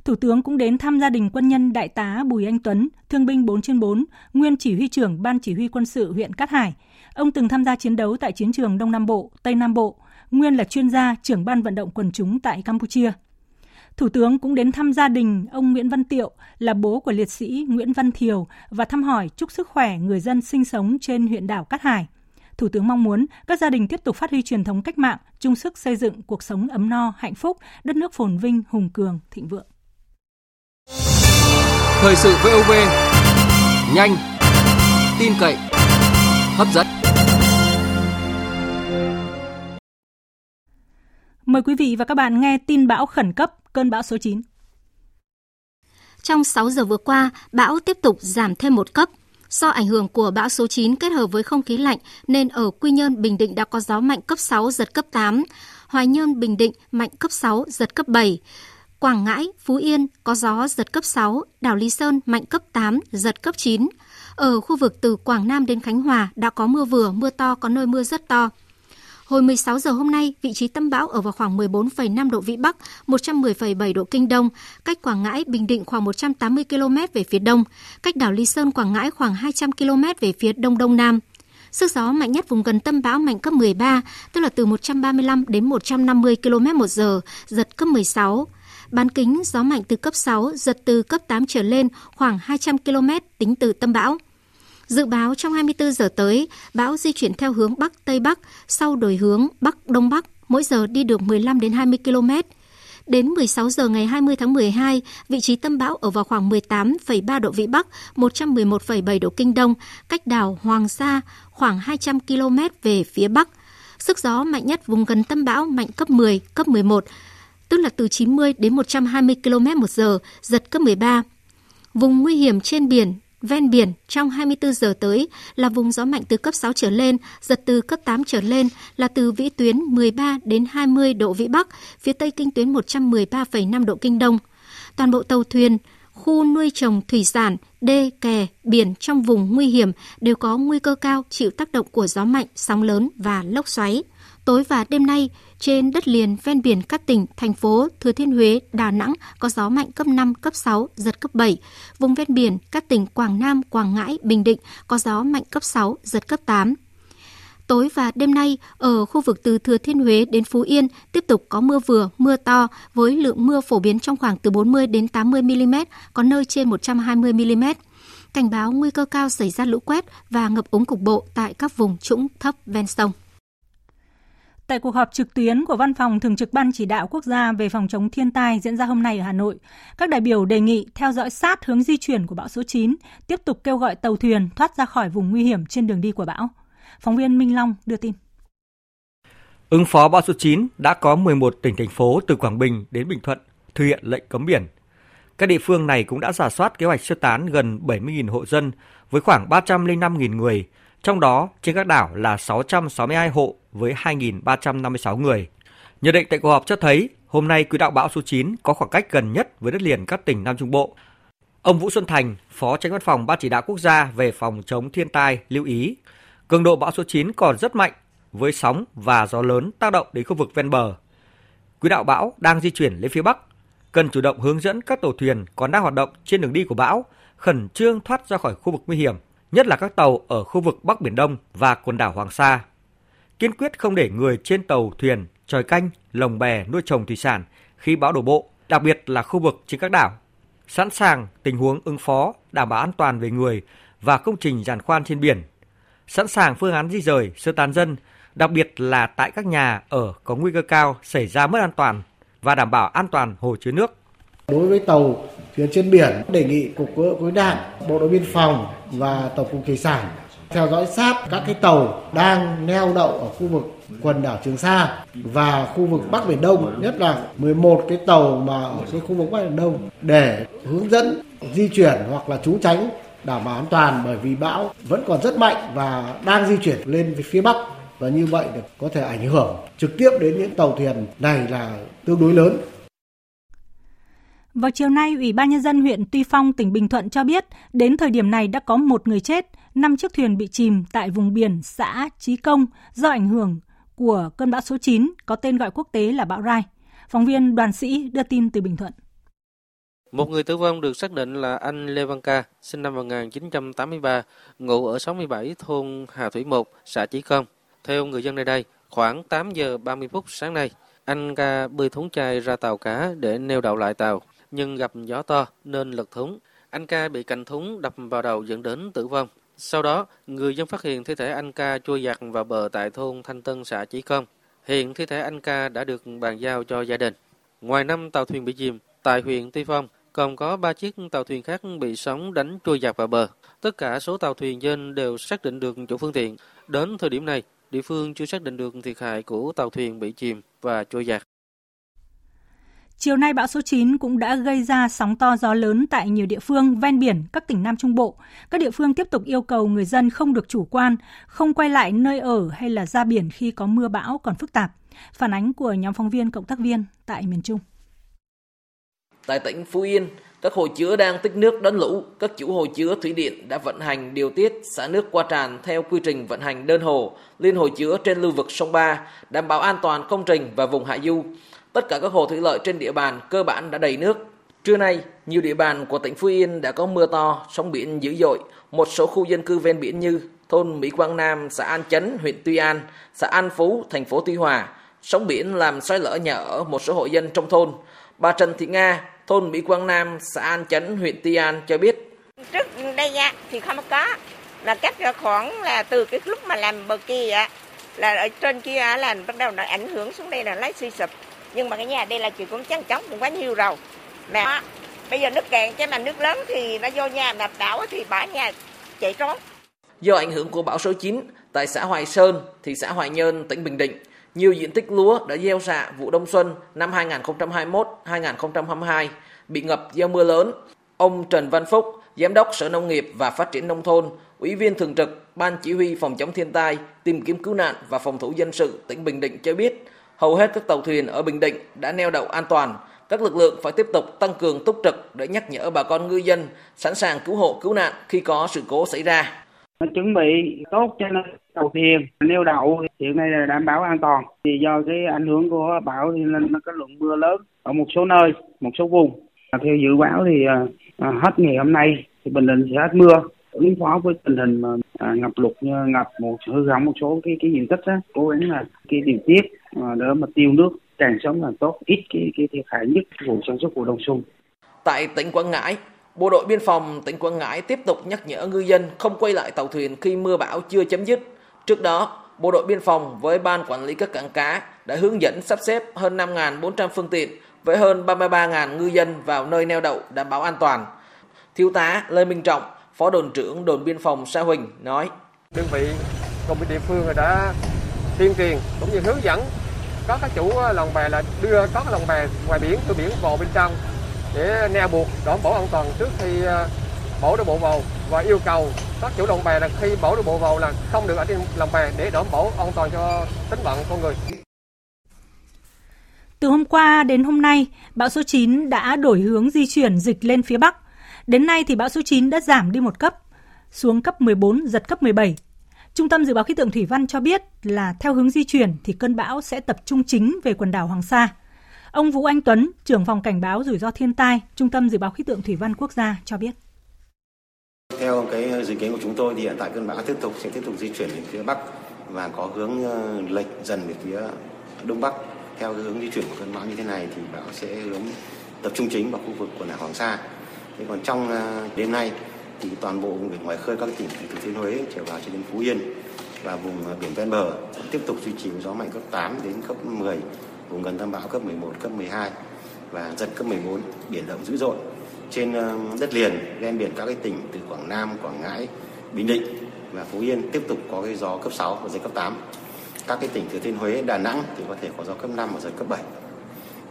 Thủ tướng cũng đến thăm gia đình quân nhân Đại tá Bùi Anh Tuấn, thương binh 4 trên 4, nguyên chỉ huy trưởng Ban Chỉ huy quân sự huyện Cát Hải. Ông từng tham gia chiến đấu tại chiến trường Đông Nam Bộ, Tây Nam Bộ, nguyên là chuyên gia trưởng ban vận động quần chúng tại Campuchia. Thủ tướng cũng đến thăm gia đình ông Nguyễn Văn Tiệu là bố của liệt sĩ Nguyễn Văn Thiều và thăm hỏi chúc sức khỏe người dân sinh sống trên huyện đảo Cát Hải. Thủ tướng mong muốn các gia đình tiếp tục phát huy truyền thống cách mạng, chung sức xây dựng cuộc sống ấm no, hạnh phúc, đất nước phồn vinh, hùng cường, thịnh vượng. Thời sự VOV, nhanh, tin cậy, hấp dẫn. Mời quý vị và các bạn nghe tin bão khẩn cấp cơn bão số 9. Trong 6 giờ vừa qua, bão tiếp tục giảm thêm một cấp. Do ảnh hưởng của bão số 9 kết hợp với không khí lạnh nên ở Quy Nhơn, Bình Định đã có gió mạnh cấp 6, giật cấp 8. Hoài Nhơn, Bình Định mạnh cấp 6, giật cấp 7. Quảng Ngãi, Phú Yên có gió giật cấp 6, đảo Lý Sơn mạnh cấp 8, giật cấp 9. Ở khu vực từ Quảng Nam đến Khánh Hòa đã có mưa vừa, mưa to, có nơi mưa rất to. Hồi 16 giờ hôm nay, vị trí tâm bão ở vào khoảng 14,5 độ Vĩ Bắc, 110,7 độ Kinh Đông, cách Quảng Ngãi, Bình Định khoảng 180 km về phía đông, cách đảo Lý Sơn, Quảng Ngãi khoảng 200 km về phía đông đông nam. Sức gió mạnh nhất vùng gần tâm bão mạnh cấp 13, tức là từ 135 đến 150 km một giờ, giật cấp 16. Bán kính gió mạnh từ cấp 6, giật từ cấp 8 trở lên khoảng 200 km tính từ tâm bão. Dự báo trong 24 giờ tới, bão di chuyển theo hướng Bắc Tây Bắc, sau đổi hướng Bắc Đông Bắc, mỗi giờ đi được 15 đến 20 km. Đến 16 giờ ngày 20 tháng 12, vị trí tâm bão ở vào khoảng 18,3 độ Vĩ Bắc, 111,7 độ Kinh Đông, cách đảo Hoàng Sa khoảng 200 km về phía Bắc. Sức gió mạnh nhất vùng gần tâm bão mạnh cấp 10, cấp 11, tức là từ 90 đến 120 km một giờ, giật cấp 13. Vùng nguy hiểm trên biển Ven biển trong 24 giờ tới là vùng gió mạnh từ cấp 6 trở lên, giật từ cấp 8 trở lên là từ vĩ tuyến 13 đến 20 độ vĩ Bắc, phía tây kinh tuyến 113,5 độ kinh đông. Toàn bộ tàu thuyền, khu nuôi trồng thủy sản, đê, kè, biển trong vùng nguy hiểm đều có nguy cơ cao chịu tác động của gió mạnh, sóng lớn và lốc xoáy. Tối và đêm nay, trên đất liền ven biển các tỉnh, thành phố Thừa Thiên Huế, Đà Nẵng có gió mạnh cấp 5, cấp 6, giật cấp 7. Vùng ven biển các tỉnh Quảng Nam, Quảng Ngãi, Bình Định có gió mạnh cấp 6, giật cấp 8. Tối và đêm nay, ở khu vực từ Thừa Thiên Huế đến Phú Yên tiếp tục có mưa vừa, mưa to với lượng mưa phổ biến trong khoảng từ 40 đến 80 mm, có nơi trên 120 mm. Cảnh báo nguy cơ cao xảy ra lũ quét và ngập úng cục bộ tại các vùng trũng thấp ven sông. Tại cuộc họp trực tuyến của Văn phòng Thường trực Ban Chỉ đạo Quốc gia về phòng chống thiên tai diễn ra hôm nay ở Hà Nội, các đại biểu đề nghị theo dõi sát hướng di chuyển của bão số 9, tiếp tục kêu gọi tàu thuyền thoát ra khỏi vùng nguy hiểm trên đường đi của bão. Phóng viên Minh Long đưa tin. Ứng phó bão số 9 đã có 11 tỉnh thành phố từ Quảng Bình đến Bình Thuận thực hiện lệnh cấm biển. Các địa phương này cũng đã giả soát kế hoạch sơ tán gần 70.000 hộ dân với khoảng 305.000 người, trong đó trên các đảo là 662 hộ với 2.356 người. Nhận định tại cuộc họp cho thấy hôm nay quỹ đạo bão số 9 có khoảng cách gần nhất với đất liền các tỉnh Nam Trung Bộ. Ông Vũ Xuân Thành, Phó Tránh Văn phòng Ban Chỉ đạo Quốc gia về phòng chống thiên tai lưu ý, cường độ bão số 9 còn rất mạnh với sóng và gió lớn tác động đến khu vực ven bờ. Quỹ đạo bão đang di chuyển lên phía bắc, cần chủ động hướng dẫn các tàu thuyền còn đang hoạt động trên đường đi của bão khẩn trương thoát ra khỏi khu vực nguy hiểm, nhất là các tàu ở khu vực Bắc Biển Đông và quần đảo Hoàng Sa kiên quyết không để người trên tàu thuyền tròi canh, lồng bè nuôi trồng thủy sản khi bão đổ bộ, đặc biệt là khu vực trên các đảo. Sẵn sàng tình huống ứng phó, đảm bảo an toàn về người và công trình giàn khoan trên biển. Sẵn sàng phương án di rời, sơ tán dân, đặc biệt là tại các nhà ở có nguy cơ cao xảy ra mất an toàn và đảm bảo an toàn hồ chứa nước. Đối với tàu thuyền trên biển, đề nghị Cục Quốc đảng, Bộ đội Biên phòng và Tổng cục Thủy sản theo dõi sát các cái tàu đang neo đậu ở khu vực quần đảo Trường Sa và khu vực Bắc Biển Đông, nhất là 11 cái tàu mà ở cái khu vực Bắc Biển Đông để hướng dẫn di chuyển hoặc là trú tránh đảm bảo an toàn bởi vì bão vẫn còn rất mạnh và đang di chuyển lên phía Bắc và như vậy có thể ảnh hưởng trực tiếp đến những tàu thuyền này là tương đối lớn. Vào chiều nay, Ủy ban Nhân dân huyện Tuy Phong, tỉnh Bình Thuận cho biết, đến thời điểm này đã có một người chết, năm chiếc thuyền bị chìm tại vùng biển xã Trí Công do ảnh hưởng của cơn bão số 9 có tên gọi quốc tế là bão Rai. Phóng viên Đoàn Sĩ đưa tin từ Bình Thuận. Một người tử vong được xác định là anh Lê Văn Ca, sinh năm 1983, ngụ ở 67 thôn Hà Thủy 1, xã Chí Công. Theo người dân nơi đây, khoảng 8 giờ 30 phút sáng nay, anh Ca bơi thúng chai ra tàu cá để neo đậu lại tàu, nhưng gặp gió to nên lật thúng. Anh Ca bị cành thúng đập vào đầu dẫn đến tử vong. Sau đó, người dân phát hiện thi thể anh ca trôi giặt vào bờ tại thôn Thanh Tân, xã Chí Công. Hiện thi thể anh ca đã được bàn giao cho gia đình. Ngoài năm tàu thuyền bị chìm, tại huyện Tuy Phong còn có 3 chiếc tàu thuyền khác bị sóng đánh trôi giặt vào bờ. Tất cả số tàu thuyền trên đều xác định được chủ phương tiện. Đến thời điểm này, địa phương chưa xác định được thiệt hại của tàu thuyền bị chìm và trôi giặt. Chiều nay bão số 9 cũng đã gây ra sóng to gió lớn tại nhiều địa phương ven biển các tỉnh Nam Trung Bộ. Các địa phương tiếp tục yêu cầu người dân không được chủ quan, không quay lại nơi ở hay là ra biển khi có mưa bão còn phức tạp. Phản ánh của nhóm phóng viên cộng tác viên tại miền Trung. Tại tỉnh Phú Yên, các hồ chứa đang tích nước đón lũ, các chủ hồ chứa thủy điện đã vận hành điều tiết xả nước qua tràn theo quy trình vận hành đơn hồ, liên hồ chứa trên lưu vực sông Ba, đảm bảo an toàn công trình và vùng hạ du. Tất cả các hồ thủy lợi trên địa bàn cơ bản đã đầy nước. Trưa nay, nhiều địa bàn của tỉnh Phú Yên đã có mưa to, sóng biển dữ dội. Một số khu dân cư ven biển như thôn Mỹ Quang Nam, xã An Chấn, huyện Tuy An, xã An Phú, thành phố Tuy Hòa. Sóng biển làm xoáy lở nhà ở một số hộ dân trong thôn. Bà Trần Thị Nga, thôn Mỹ Quang Nam, xã An Chấn, huyện Tuy An cho biết. Trước đây thì không có. Là cách khoảng là từ cái lúc mà làm bờ kia là ở trên kia là bắt đầu nó ảnh hưởng xuống đây là lấy suy sụp nhưng mà cái nhà đây là chị cũng chăn chóng cũng quá nhiều rồi mà bây giờ nước cạn cái mà nước lớn thì nó vô nhà mà đảo thì bả nhà chạy trốn do ảnh hưởng của bão số 9 tại xã Hoài Sơn thị xã Hoài Nhơn tỉnh Bình Định nhiều diện tích lúa đã gieo xạ vụ đông xuân năm 2021-2022 bị ngập do mưa lớn. Ông Trần Văn Phúc, Giám đốc Sở Nông nghiệp và Phát triển Nông thôn, Ủy viên Thường trực Ban Chỉ huy Phòng chống thiên tai, tìm kiếm cứu nạn và phòng thủ dân sự tỉnh Bình Định cho biết, hầu hết các tàu thuyền ở Bình Định đã neo đậu an toàn. Các lực lượng phải tiếp tục tăng cường túc trực để nhắc nhở bà con ngư dân sẵn sàng cứu hộ cứu nạn khi có sự cố xảy ra. Chuẩn bị tốt cho tàu thuyền neo đậu hiện nay là đảm bảo an toàn. Thì do cái ảnh hưởng của bão thì nên nó có lượng mưa lớn ở một số nơi, một số vùng. Theo dự báo thì à, à, hết ngày hôm nay thì Bình Định sẽ hết mưa ứng phó với tình hình mà à, ngập lụt ngập một hư hỏng một số cái cái diện tích đó, cố gắng là cái điều tiết để mà tiêu nước càng sớm là tốt ít cái cái thiệt hại nhất vụ sản xuất vụ đông xuân Tại tỉnh Quảng Ngãi, Bộ đội Biên phòng tỉnh Quảng Ngãi tiếp tục nhắc nhở ngư dân không quay lại tàu thuyền khi mưa bão chưa chấm dứt. Trước đó, Bộ đội Biên phòng với Ban Quản lý các cảng cá đã hướng dẫn sắp xếp hơn 5.400 phương tiện với hơn 33.000 ngư dân vào nơi neo đậu đảm bảo an toàn. Thiếu tá Lê Minh Trọng, Phó đồn trưởng đồn biên phòng Sa Huỳnh nói. Đơn vị cùng với địa phương đã tuyên truyền cũng như hướng dẫn có các chủ ờ, lồng bè là đưa các lồng bè ngoài biển từ biển vào bên trong để neo buộc đảm bảo an toàn trước khi ờ, bổ đổ bộ vào và yêu cầu các chủ lồng bè là khi bổ đổ bộ vào là không được ở trên lồng bè để đảm bảo an toàn cho tính mạng con người. Từ hôm qua đến hôm nay, bão số 9 đã đổi hướng di chuyển dịch lên phía Bắc. Đến nay thì bão số 9 đã giảm đi một cấp, xuống cấp 14, giật cấp 17. Trung tâm Dự báo Khí tượng Thủy văn cho biết là theo hướng di chuyển thì cơn bão sẽ tập trung chính về quần đảo Hoàng Sa. Ông Vũ Anh Tuấn, trưởng phòng cảnh báo rủi ro thiên tai, Trung tâm Dự báo Khí tượng Thủy văn Quốc gia cho biết. Theo cái ờ, dự kiến của chúng tôi thì hiện tại cơn bão tiếp tục sẽ tiếp tục di chuyển đến phía Bắc và có hướng ờ, lệch dần về phía Đông Bắc. Theo cái hướng di chuyển của cơn bão như thế này thì bão sẽ hướng tập trung chính vào khu vực quần đảo Hoàng Sa. Thế còn trong ờ, đêm nay thì toàn bộ vùng biển ngoài khơi các tỉnh từ Thừa Thiên Huế trở vào cho đến Phú Yên và vùng à, biển ven bờ tiếp tục duy trì gió mạnh cấp 8 đến cấp 10, vùng gần tâm bão cấp 11, cấp 12 và giật cấp 14, biển động dữ dội. Trên à, đất liền ven biển các cái tỉnh từ Quảng Nam, Quảng Ngãi, Bình Định và Phú Yên tiếp tục có cái gió cấp 6 và giật cấp 8. Các cái tỉnh Thừa Thiên Huế, Đà Nẵng thì có thể có gió cấp 5 và giật cấp 7.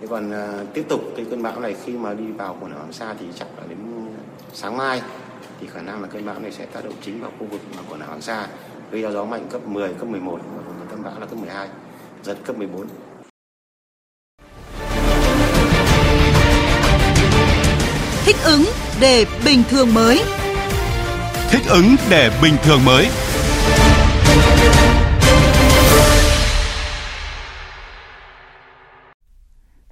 Thế còn à, tiếp tục cái cơn bão này khi mà đi vào quần đảo Hoàng Sa thì chắc là đến sáng mai thì khả năng là cơn bão này sẽ tác động chính vào khu vực quần đảo Hoàng Sa gây ra gió mạnh cấp 10, cấp 11 và vùng tâm bão là cấp 12, giật cấp 14. Thích ứng để bình thường mới. Thích ứng để bình thường mới.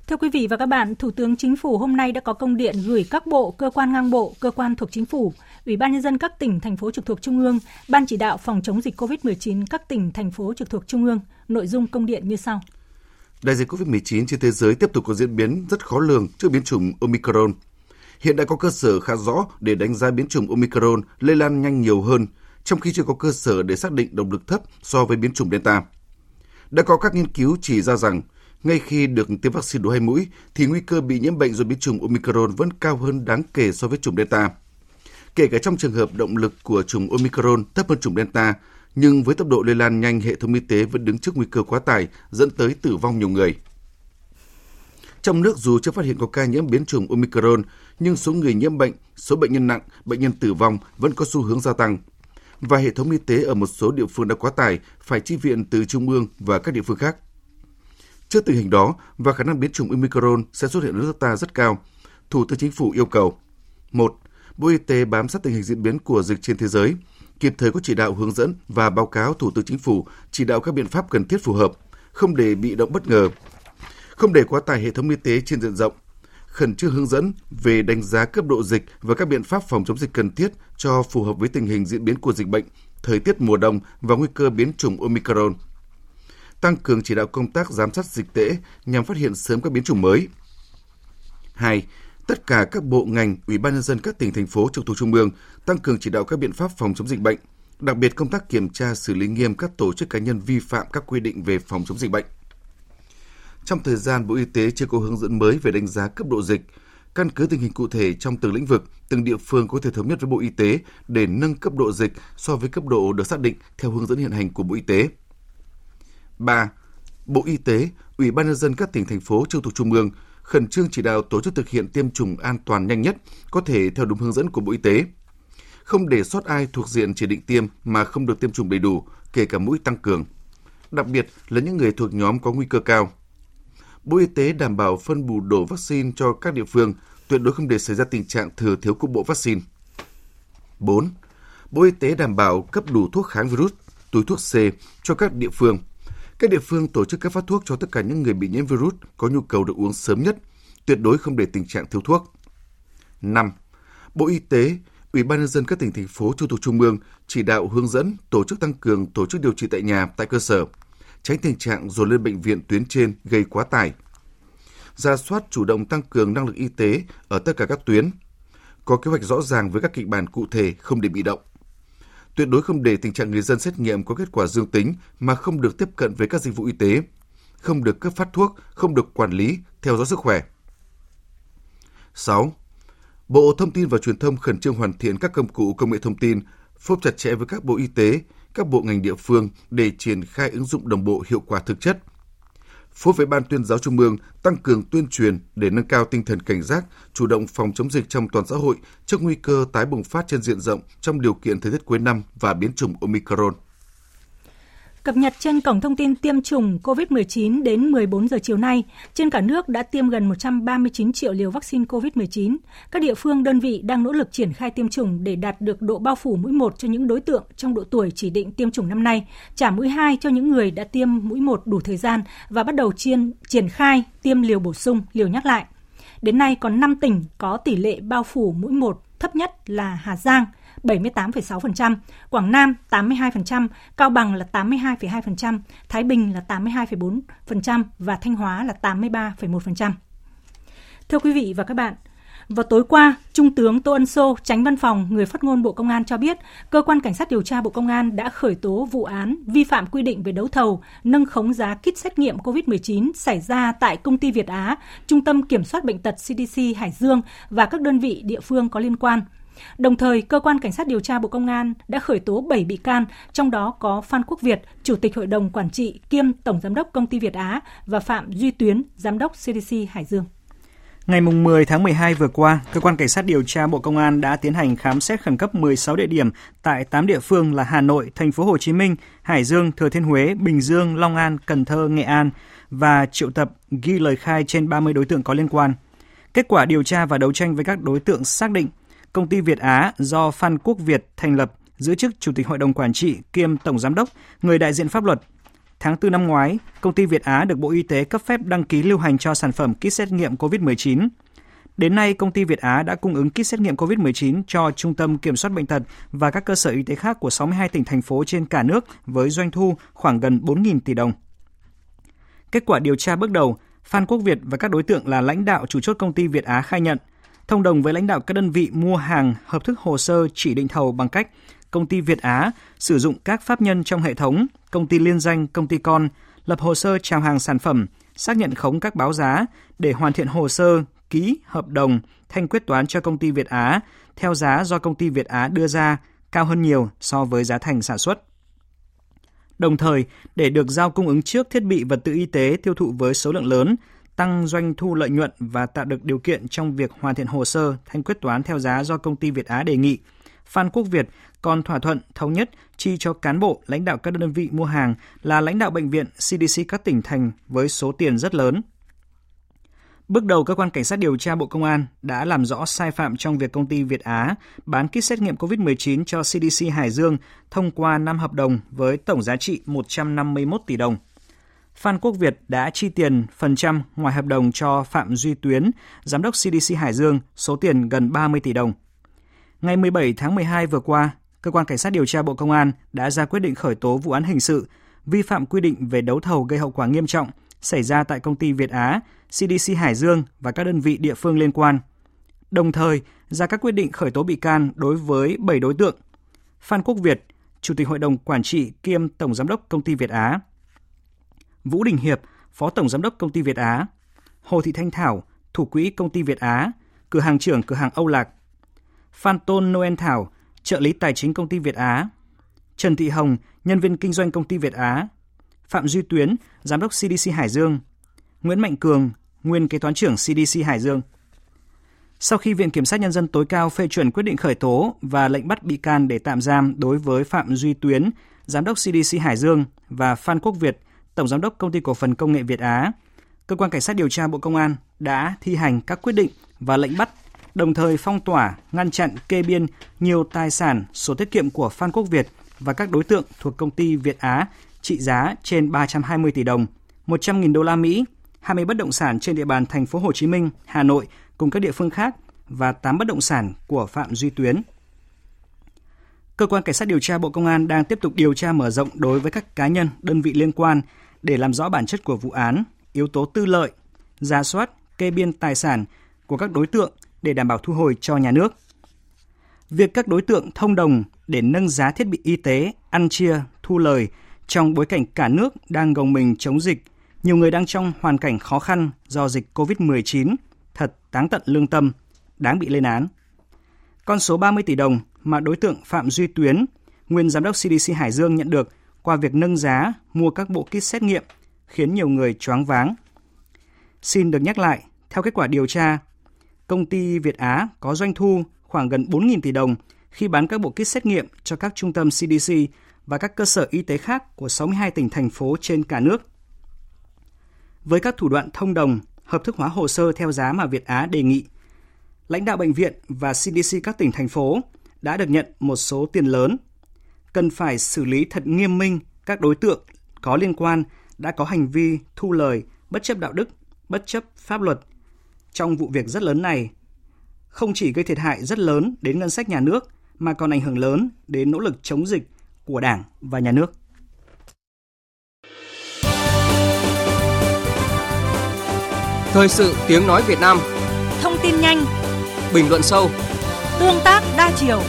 Thưa quý vị và các bạn, Thủ tướng Chính phủ hôm nay đã có công điện gửi các bộ, cơ quan ngang bộ, cơ quan thuộc chính phủ, Ủy ban nhân dân các tỉnh thành phố trực thuộc trung ương, Ban chỉ đạo phòng chống dịch COVID-19 các tỉnh thành phố trực thuộc trung ương. Nội dung công điện như sau. Đại dịch COVID-19 trên thế giới tiếp tục có diễn biến rất khó lường trước biến chủng Omicron. Hiện đã có cơ sở khá rõ để đánh giá biến chủng Omicron lây lan nhanh nhiều hơn, trong khi chưa có cơ sở để xác định động lực thấp so với biến chủng Delta. Đã có các nghiên cứu chỉ ra rằng ngay khi được tiêm vaccine đủ hai mũi thì nguy cơ bị nhiễm bệnh do biến chủng Omicron vẫn cao hơn đáng kể so với chủng Delta. Kể cả trong trường hợp động lực của chủng Omicron thấp hơn chủng Delta, nhưng với tốc độ lây lan nhanh, hệ thống y tế vẫn đứng trước nguy cơ quá tải, dẫn tới tử vong nhiều người. Trong nước dù chưa phát hiện có ca nhiễm biến chủng Omicron, nhưng số người nhiễm bệnh, số bệnh nhân nặng, bệnh nhân tử vong vẫn có xu hướng gia tăng. Và hệ thống y tế ở một số địa phương đã quá tải, phải chi viện từ trung ương và các địa phương khác. Trước tình hình đó và khả năng biến chủng Omicron sẽ xuất hiện ở nước ta rất cao, Thủ tướng Chính phủ yêu cầu một Bộ Y tế bám sát tình hình diễn biến của dịch trên thế giới, kịp thời có chỉ đạo hướng dẫn và báo cáo Thủ tướng Chính phủ chỉ đạo các biện pháp cần thiết phù hợp, không để bị động bất ngờ, không để quá tải hệ thống y tế trên diện rộng, khẩn trương hướng dẫn về đánh giá cấp độ dịch và các biện pháp phòng chống dịch cần thiết cho phù hợp với tình hình diễn biến của dịch bệnh, thời tiết mùa đông và nguy cơ biến chủng Omicron. Tăng cường chỉ đạo công tác giám sát dịch tễ nhằm phát hiện sớm các biến chủng mới. 2 tất cả các bộ ngành, ủy ban nhân dân các tỉnh thành phố trực thuộc trung ương tăng cường chỉ đạo các biện pháp phòng chống dịch bệnh, đặc biệt công tác kiểm tra xử lý nghiêm các tổ chức cá nhân vi phạm các quy định về phòng chống dịch bệnh. Trong thời gian Bộ Y tế chưa có hướng dẫn mới về đánh giá cấp độ dịch, căn cứ tình hình cụ thể trong từng lĩnh vực, từng địa phương có thể thống nhất với Bộ Y tế để nâng cấp độ dịch so với cấp độ được xác định theo hướng dẫn hiện hành của Bộ Y tế. 3. Bộ Y tế, Ủy ban nhân dân các tỉnh thành phố trực thuộc trung ương khẩn trương chỉ đạo tổ chức thực hiện tiêm chủng an toàn nhanh nhất, có thể theo đúng hướng dẫn của Bộ Y tế. Không để sót ai thuộc diện chỉ định tiêm mà không được tiêm chủng đầy đủ, kể cả mũi tăng cường. Đặc biệt là những người thuộc nhóm có nguy cơ cao. Bộ Y tế đảm bảo phân bù đủ vaccine cho các địa phương, tuyệt đối không để xảy ra tình trạng thừa thiếu cục bộ vaccine. 4. Bộ Y tế đảm bảo cấp đủ thuốc kháng virus, túi thuốc C cho các địa phương – các địa phương tổ chức cấp phát thuốc cho tất cả những người bị nhiễm virus có nhu cầu được uống sớm nhất, tuyệt đối không để tình trạng thiếu thuốc. 5. Bộ Y tế, Ủy ban nhân dân các tỉnh thành phố trực thuộc trung ương chỉ đạo hướng dẫn tổ chức tăng cường tổ chức điều trị tại nhà tại cơ sở, tránh tình trạng dồn lên bệnh viện tuyến trên gây quá tải. Ra soát chủ động tăng cường năng lực y tế ở tất cả các tuyến, có kế hoạch rõ ràng với các kịch bản cụ thể không để bị động. Tuyệt đối không để tình trạng người dân xét nghiệm có kết quả dương tính mà không được tiếp cận với các dịch vụ y tế, không được cấp phát thuốc, không được quản lý, theo dõi sức khỏe. 6. Bộ Thông tin và Truyền thông khẩn trương hoàn thiện các công cụ công nghệ thông tin, phối chặt chẽ với các bộ y tế, các bộ ngành địa phương để triển khai ứng dụng đồng bộ hiệu quả thực chất. Phối với Ban tuyên giáo Trung ương tăng cường tuyên truyền để nâng cao tinh thần cảnh giác, chủ động phòng chống dịch trong toàn xã hội trước nguy cơ tái bùng phát trên diện rộng trong điều kiện thời tiết cuối năm và biến chủng Omicron. Cập nhật trên cổng thông tin tiêm chủng COVID-19 đến 14 giờ chiều nay, trên cả nước đã tiêm gần 139 triệu liều vaccine COVID-19. Các địa phương đơn vị đang nỗ lực triển khai tiêm chủng để đạt được độ bao phủ mũi 1 cho những đối tượng trong độ tuổi chỉ định tiêm chủng năm nay, trả mũi 2 cho những người đã tiêm mũi 1 đủ thời gian và bắt đầu chiên, triển khai tiêm liều bổ sung, liều nhắc lại. Đến nay còn 5 tỉnh có tỷ lệ bao phủ mũi 1 thấp nhất là Hà Giang, 78,6%, Quảng Nam 82%, Cao Bằng là 82,2%, Thái Bình là 82,4% và Thanh Hóa là 83,1%. Thưa quý vị và các bạn, vào tối qua, Trung tướng Tô Ân Sô, tránh văn phòng, người phát ngôn Bộ Công an cho biết, Cơ quan Cảnh sát điều tra Bộ Công an đã khởi tố vụ án vi phạm quy định về đấu thầu, nâng khống giá kit xét nghiệm COVID-19 xảy ra tại Công ty Việt Á, Trung tâm Kiểm soát Bệnh tật CDC Hải Dương và các đơn vị địa phương có liên quan – Đồng thời, cơ quan cảnh sát điều tra Bộ Công an đã khởi tố 7 bị can, trong đó có Phan Quốc Việt, Chủ tịch Hội đồng Quản trị kiêm Tổng Giám đốc Công ty Việt Á và Phạm Duy Tuyến, Giám đốc CDC Hải Dương. Ngày 10 tháng 12 vừa qua, cơ quan cảnh sát điều tra Bộ Công an đã tiến hành khám xét khẩn cấp 16 địa điểm tại 8 địa phương là Hà Nội, Thành phố Hồ Chí Minh, Hải Dương, Thừa Thiên Huế, Bình Dương, Long An, Cần Thơ, Nghệ An và triệu tập ghi lời khai trên 30 đối tượng có liên quan. Kết quả điều tra và đấu tranh với các đối tượng xác định công ty Việt Á do Phan Quốc Việt thành lập giữ chức Chủ tịch Hội đồng Quản trị kiêm Tổng Giám đốc, người đại diện pháp luật. Tháng 4 năm ngoái, công ty Việt Á được Bộ Y tế cấp phép đăng ký lưu hành cho sản phẩm kit xét nghiệm COVID-19. Đến nay, công ty Việt Á đã cung ứng kit xét nghiệm COVID-19 cho Trung tâm Kiểm soát Bệnh tật và các cơ sở y tế khác của 62 tỉnh, thành phố trên cả nước với doanh thu khoảng gần 4.000 tỷ đồng. Kết quả điều tra bước đầu, Phan Quốc Việt và các đối tượng là lãnh đạo chủ chốt công ty Việt Á khai nhận thông đồng với lãnh đạo các đơn vị mua hàng hợp thức hồ sơ chỉ định thầu bằng cách công ty Việt Á sử dụng các pháp nhân trong hệ thống, công ty liên danh, công ty con, lập hồ sơ chào hàng sản phẩm, xác nhận khống các báo giá để hoàn thiện hồ sơ, ký hợp đồng, thanh quyết toán cho công ty Việt Á theo giá do công ty Việt Á đưa ra cao hơn nhiều so với giá thành sản xuất. Đồng thời, để được giao cung ứng trước thiết bị vật tư y tế tiêu thụ với số lượng lớn, tăng doanh thu lợi nhuận và tạo được điều kiện trong việc hoàn thiện hồ sơ thanh quyết toán theo giá do công ty Việt Á đề nghị. Phan Quốc Việt còn thỏa thuận thống nhất chi cho cán bộ lãnh đạo các đơn vị mua hàng là lãnh đạo bệnh viện CDC các tỉnh thành với số tiền rất lớn. Bước đầu, cơ quan cảnh sát điều tra Bộ Công an đã làm rõ sai phạm trong việc công ty Việt Á bán kit xét nghiệm COVID-19 cho CDC Hải Dương thông qua 5 hợp đồng với tổng giá trị 151 tỷ đồng. Phan Quốc Việt đã chi tiền phần trăm ngoài hợp đồng cho Phạm Duy Tuyến, Giám đốc CDC Hải Dương, số tiền gần 30 tỷ đồng. Ngày 17 tháng 12 vừa qua, Cơ quan Cảnh sát điều tra Bộ Công an đã ra quyết định khởi tố vụ án hình sự vi phạm quy định về đấu thầu gây hậu quả nghiêm trọng xảy ra tại công ty Việt Á, CDC Hải Dương và các đơn vị địa phương liên quan. Đồng thời, ra các quyết định khởi tố bị can đối với 7 đối tượng. Phan Quốc Việt, Chủ tịch Hội đồng Quản trị kiêm Tổng Giám đốc Công ty Việt Á, Vũ Đình Hiệp, Phó Tổng Giám đốc Công ty Việt Á, Hồ Thị Thanh Thảo, Thủ quỹ Công ty Việt Á, cửa hàng trưởng cửa hàng Âu Lạc, Phan Tôn Noel Thảo, trợ lý tài chính Công ty Việt Á, Trần Thị Hồng, nhân viên kinh doanh Công ty Việt Á, Phạm Duy Tuyến, Giám đốc CDC Hải Dương, Nguyễn Mạnh Cường, nguyên kế toán trưởng CDC Hải Dương. Sau khi Viện Kiểm sát Nhân dân tối cao phê chuẩn quyết định khởi tố và lệnh bắt bị can để tạm giam đối với Phạm Duy Tuyến, Giám đốc CDC Hải Dương và Phan Quốc Việt, Tổng Giám đốc Công ty Cổ phần Công nghệ Việt Á, Cơ quan Cảnh sát điều tra Bộ Công an đã thi hành các quyết định và lệnh bắt, đồng thời phong tỏa, ngăn chặn kê biên nhiều tài sản, sổ tiết kiệm của Phan Quốc Việt và các đối tượng thuộc công ty Việt Á trị giá trên 320 tỷ đồng, 100.000 đô la Mỹ, 20 bất động sản trên địa bàn thành phố Hồ Chí Minh, Hà Nội cùng các địa phương khác và 8 bất động sản của Phạm Duy Tuyến. Cơ quan Cảnh sát điều tra Bộ Công an đang tiếp tục điều tra mở rộng đối với các cá nhân, đơn vị liên quan để làm rõ bản chất của vụ án, yếu tố tư lợi, ra soát, kê biên tài sản của các đối tượng để đảm bảo thu hồi cho nhà nước. Việc các đối tượng thông đồng để nâng giá thiết bị y tế, ăn chia, thu lời trong bối cảnh cả nước đang gồng mình chống dịch, nhiều người đang trong hoàn cảnh khó khăn do dịch COVID-19, thật đáng tận lương tâm, đáng bị lên án. Con số 30 tỷ đồng mà đối tượng Phạm Duy Tuyến, nguyên giám đốc CDC Hải Dương nhận được qua việc nâng giá mua các bộ kit xét nghiệm khiến nhiều người choáng váng. Xin được nhắc lại, theo kết quả điều tra, công ty Việt Á có doanh thu khoảng gần 4.000 tỷ đồng khi bán các bộ kit xét nghiệm cho các trung tâm CDC và các cơ sở y tế khác của 62 tỉnh thành phố trên cả nước. Với các thủ đoạn thông đồng, hợp thức hóa hồ sơ theo giá mà Việt Á đề nghị, lãnh đạo bệnh viện và CDC các tỉnh thành phố đã được nhận một số tiền lớn. Cần phải xử lý thật nghiêm minh các đối tượng có liên quan đã có hành vi thu lời bất chấp đạo đức, bất chấp pháp luật. Trong vụ việc rất lớn này, không chỉ gây thiệt hại rất lớn đến ngân sách nhà nước mà còn ảnh hưởng lớn đến nỗ lực chống dịch của Đảng và nhà nước. Thời sự tiếng nói Việt Nam Thông tin nhanh Bình luận sâu Tương tác đa chiều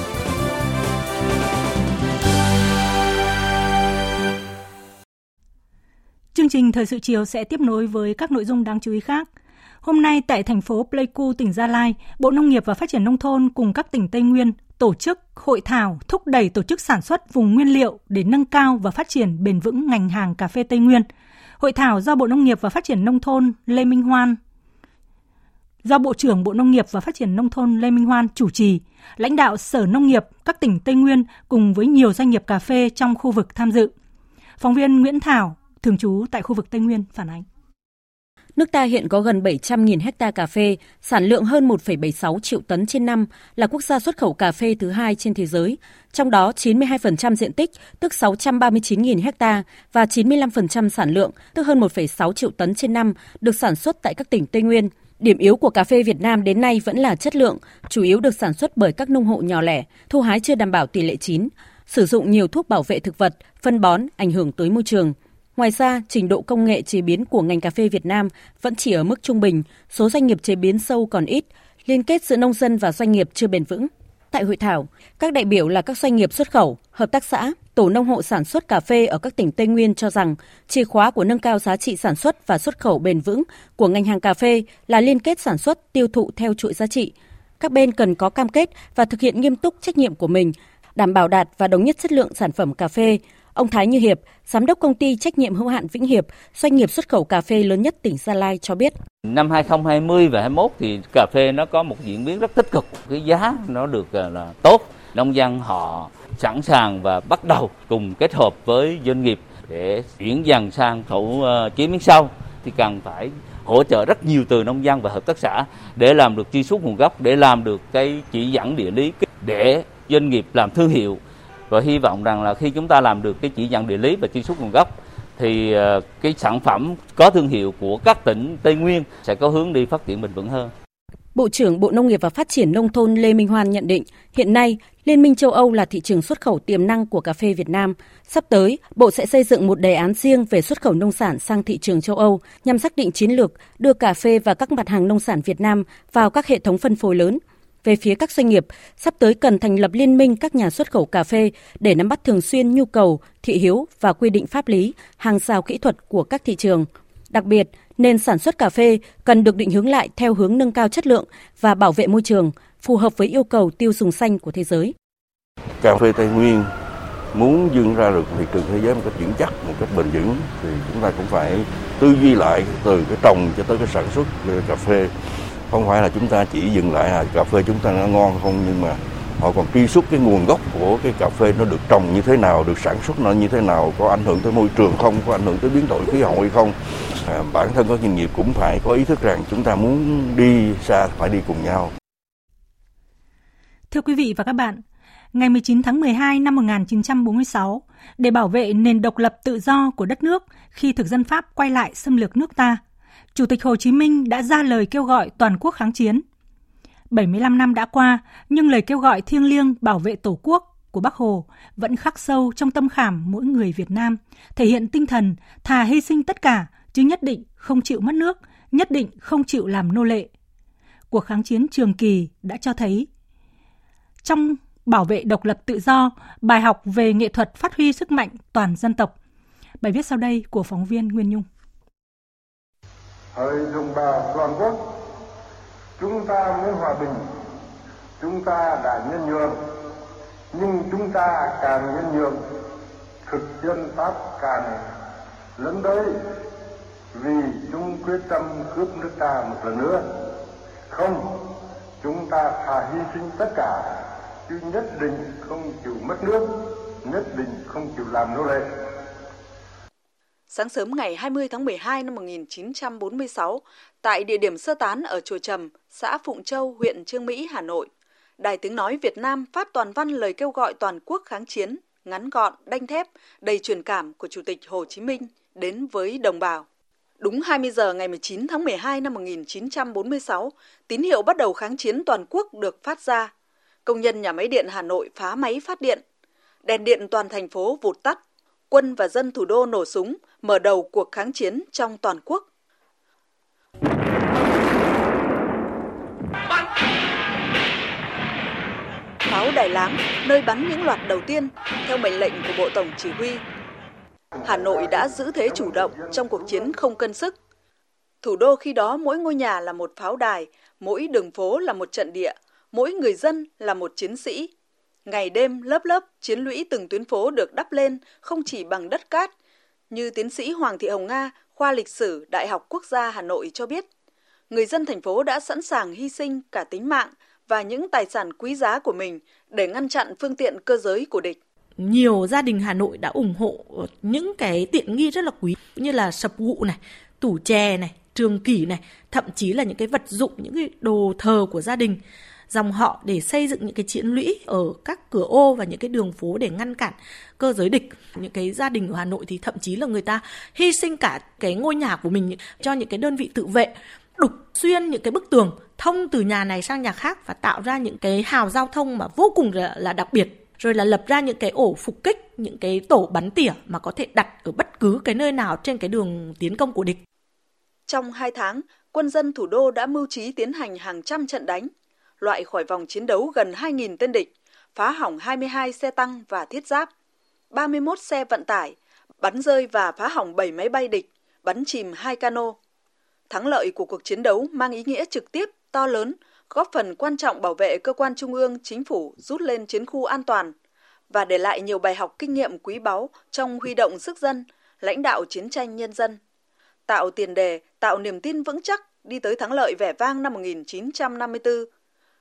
Chương trình Thời sự chiều sẽ tiếp nối với các nội dung đáng chú ý khác. Hôm nay tại thành phố Pleiku, tỉnh Gia Lai, Bộ Nông nghiệp và Phát triển Nông thôn cùng các tỉnh Tây Nguyên tổ chức hội thảo thúc đẩy tổ chức sản xuất vùng nguyên liệu để nâng cao và phát triển bền vững ngành hàng cà phê Tây Nguyên. Hội thảo do Bộ Nông nghiệp và Phát triển Nông thôn Lê Minh Hoan do Bộ trưởng Bộ Nông nghiệp và Phát triển Nông thôn Lê Minh Hoan chủ trì, lãnh đạo Sở Nông nghiệp các tỉnh Tây Nguyên cùng với nhiều doanh nghiệp cà phê trong khu vực tham dự. Phóng viên Nguyễn Thảo, thường trú tại khu vực Tây Nguyên phản ánh. Nước ta hiện có gần 700.000 hecta cà phê, sản lượng hơn 1,76 triệu tấn trên năm, là quốc gia xuất khẩu cà phê thứ hai trên thế giới. Trong đó, 92% diện tích, tức 639.000 hecta, và 95% sản lượng, tức hơn 1,6 triệu tấn trên năm, được sản xuất tại các tỉnh Tây Nguyên. Điểm yếu của cà phê Việt Nam đến nay vẫn là chất lượng, chủ yếu được sản xuất bởi các nông hộ nhỏ lẻ, thu hái chưa đảm bảo tỷ lệ chín, sử dụng nhiều thuốc bảo vệ thực vật, phân bón, ảnh hưởng tới môi trường. Ngoài ra, trình độ công nghệ chế biến của ngành cà phê Việt Nam vẫn chỉ ở mức trung bình, số doanh nghiệp chế biến sâu còn ít, liên kết giữa nông dân và doanh nghiệp chưa bền vững. Tại hội thảo, các đại biểu là các doanh nghiệp xuất khẩu, hợp tác xã, tổ nông hộ sản xuất cà phê ở các tỉnh Tây Nguyên cho rằng chìa khóa của nâng cao giá trị sản xuất và xuất khẩu bền vững của ngành hàng cà phê là liên kết sản xuất tiêu thụ theo chuỗi giá trị. Các bên cần có cam kết và thực hiện nghiêm túc trách nhiệm của mình, đảm bảo đạt và đồng nhất chất lượng sản phẩm cà phê, Ông Thái Như Hiệp, giám đốc công ty trách nhiệm hữu hạn Vĩnh Hiệp, doanh nghiệp xuất khẩu cà phê lớn nhất tỉnh Gia Lai cho biết. Năm 2020 và 21 thì cà phê nó có một diễn biến rất tích cực, cái giá nó được à, là tốt. Nông dân họ sẵn sàng và bắt đầu cùng kết hợp với doanh nghiệp để chuyển dần sang khẩu à, chế biến sâu thì cần phải hỗ trợ rất nhiều từ nông dân và hợp tác xã để làm được truy xuất nguồn gốc, để làm được cái chỉ dẫn địa lý để doanh nghiệp làm thương hiệu và hy vọng rằng là khi chúng ta làm được cái chỉ dẫn địa lý và truy xuất nguồn gốc thì ờ, cái sản phẩm có thương hiệu của các tỉnh Tây Nguyên sẽ có hướng đi phát triển bền vững hơn. Bộ trưởng Bộ Nông nghiệp và Phát triển Nông thôn Lê Minh Hoan nhận định, hiện nay Liên minh châu Âu là thị trường xuất khẩu tiềm năng của cà phê Việt Nam. Sắp tới, Bộ sẽ xây dựng một đề án riêng về xuất khẩu nông sản sang thị trường châu Âu nhằm xác định chiến lược đưa cà phê và các mặt hàng nông sản Việt Nam vào các hệ thống phân phối lớn, về phía các doanh nghiệp, sắp tới cần thành lập liên minh các nhà xuất khẩu cà phê để nắm bắt thường xuyên nhu cầu, thị hiếu và quy định pháp lý, hàng rào kỹ thuật của các thị trường. Đặc biệt, nền sản xuất cà phê cần được định hướng lại theo hướng nâng cao chất lượng và bảo vệ môi trường, phù hợp với yêu cầu tiêu dùng xanh của thế giới. Cà phê Tây Nguyên muốn vươn ra được thị trường thế giới một cách vững chắc, một cách bền vững thì chúng ta cũng phải tư duy lại từ cái trồng cho tới cái sản xuất cà phê không phải là chúng ta chỉ dừng lại là cà phê chúng ta nó ngon không? Nhưng mà họ còn truy xuất cái nguồn gốc của cái cà phê nó được trồng như thế nào được sản xuất nó như thế nào có ảnh hưởng tới môi trường không? Có ảnh hưởng tới biến đổi khí hậu hay không? À, bản thân các doanh nghiệp cũng phải có ý thức rằng chúng ta muốn đi xa phải đi cùng nhau. Thưa quý vị và các bạn, ngày 19 tháng 12 năm 1946, để bảo vệ nền độc lập tự do của đất nước khi thực dân Pháp quay lại xâm lược nước ta, Chủ tịch Hồ Chí Minh đã ra lời kêu gọi toàn quốc kháng chiến. 75 năm đã qua, nhưng lời kêu gọi thiêng liêng bảo vệ Tổ quốc của Bác Hồ vẫn khắc sâu trong tâm khảm mỗi người Việt Nam, thể hiện tinh thần thà hy sinh tất cả chứ nhất định không chịu mất nước, nhất định không chịu làm nô lệ. Cuộc kháng chiến trường kỳ đã cho thấy trong bảo vệ độc lập tự do, bài học về nghệ thuật phát huy sức mạnh toàn dân tộc. Bài viết sau đây của phóng viên Nguyên Nhung. Hỡi đồng bào toàn quốc, chúng ta muốn hòa bình, chúng ta đã nhân nhượng, nhưng chúng ta càng nhân nhượng, thực dân Pháp càng lớn tới vì chúng quyết tâm cướp nước ta một lần nữa. Không, chúng ta thà hy sinh tất cả, chứ nhất định không chịu mất nước, nhất định không chịu làm nô lệ. Sáng sớm ngày 20 tháng 12 năm 1946, tại địa điểm sơ tán ở Chùa Trầm, xã Phụng Châu, huyện Trương Mỹ, Hà Nội, Đài Tiếng Nói Việt Nam phát toàn văn lời kêu gọi toàn quốc kháng chiến, ngắn gọn, đanh thép, đầy truyền cảm của Chủ tịch Hồ Chí Minh đến với đồng bào. Đúng 20 giờ ngày 19 tháng 12 năm 1946, tín hiệu bắt đầu kháng chiến toàn quốc được phát ra. Công nhân nhà máy điện Hà Nội phá máy phát điện. Đèn điện toàn thành phố vụt tắt. Quân và dân thủ đô nổ súng, mở đầu cuộc kháng chiến trong toàn quốc. Pháo Đài Láng, nơi bắn những loạt đầu tiên, theo mệnh lệnh của Bộ Tổng Chỉ huy. Hà Nội đã giữ thế chủ động trong cuộc chiến không cân sức. Thủ đô khi đó mỗi ngôi nhà là một pháo đài, mỗi đường phố là một trận địa, mỗi người dân là một chiến sĩ. Ngày đêm lớp lớp chiến lũy từng tuyến phố được đắp lên không chỉ bằng đất cát, như tiến sĩ Hoàng Thị Hồng Nga, khoa lịch sử Đại học Quốc gia Hà Nội cho biết, người dân thành phố đã sẵn sàng hy sinh cả tính mạng và những tài sản quý giá của mình để ngăn chặn phương tiện cơ giới của địch. Nhiều gia đình Hà Nội đã ủng hộ những cái tiện nghi rất là quý như là sập gụ này, tủ chè này, trường kỷ này, thậm chí là những cái vật dụng, những cái đồ thờ của gia đình dòng họ để xây dựng những cái chiến lũy ở các cửa ô và những cái đường phố để ngăn cản cơ giới địch. Những cái gia đình ở Hà Nội thì thậm chí là người ta hy sinh cả cái ngôi nhà của mình cho những cái đơn vị tự vệ đục xuyên những cái bức tường thông từ nhà này sang nhà khác và tạo ra những cái hào giao thông mà vô cùng là, là đặc biệt rồi là lập ra những cái ổ phục kích những cái tổ bắn tỉa mà có thể đặt ở bất cứ cái nơi nào trên cái đường tiến công của địch. Trong hai tháng, quân dân thủ đô đã mưu trí tiến hành hàng trăm trận đánh, loại khỏi vòng chiến đấu gần 2.000 tên địch, phá hỏng 22 xe tăng và thiết giáp, 31 xe vận tải, bắn rơi và phá hỏng 7 máy bay địch, bắn chìm hai cano. Thắng lợi của cuộc chiến đấu mang ý nghĩa trực tiếp, to lớn, góp phần quan trọng bảo vệ cơ quan trung ương, chính phủ rút lên chiến khu an toàn và để lại nhiều bài học kinh nghiệm quý báu trong huy động sức dân, lãnh đạo chiến tranh nhân dân, tạo tiền đề, tạo niềm tin vững chắc đi tới thắng lợi vẻ vang năm 1954,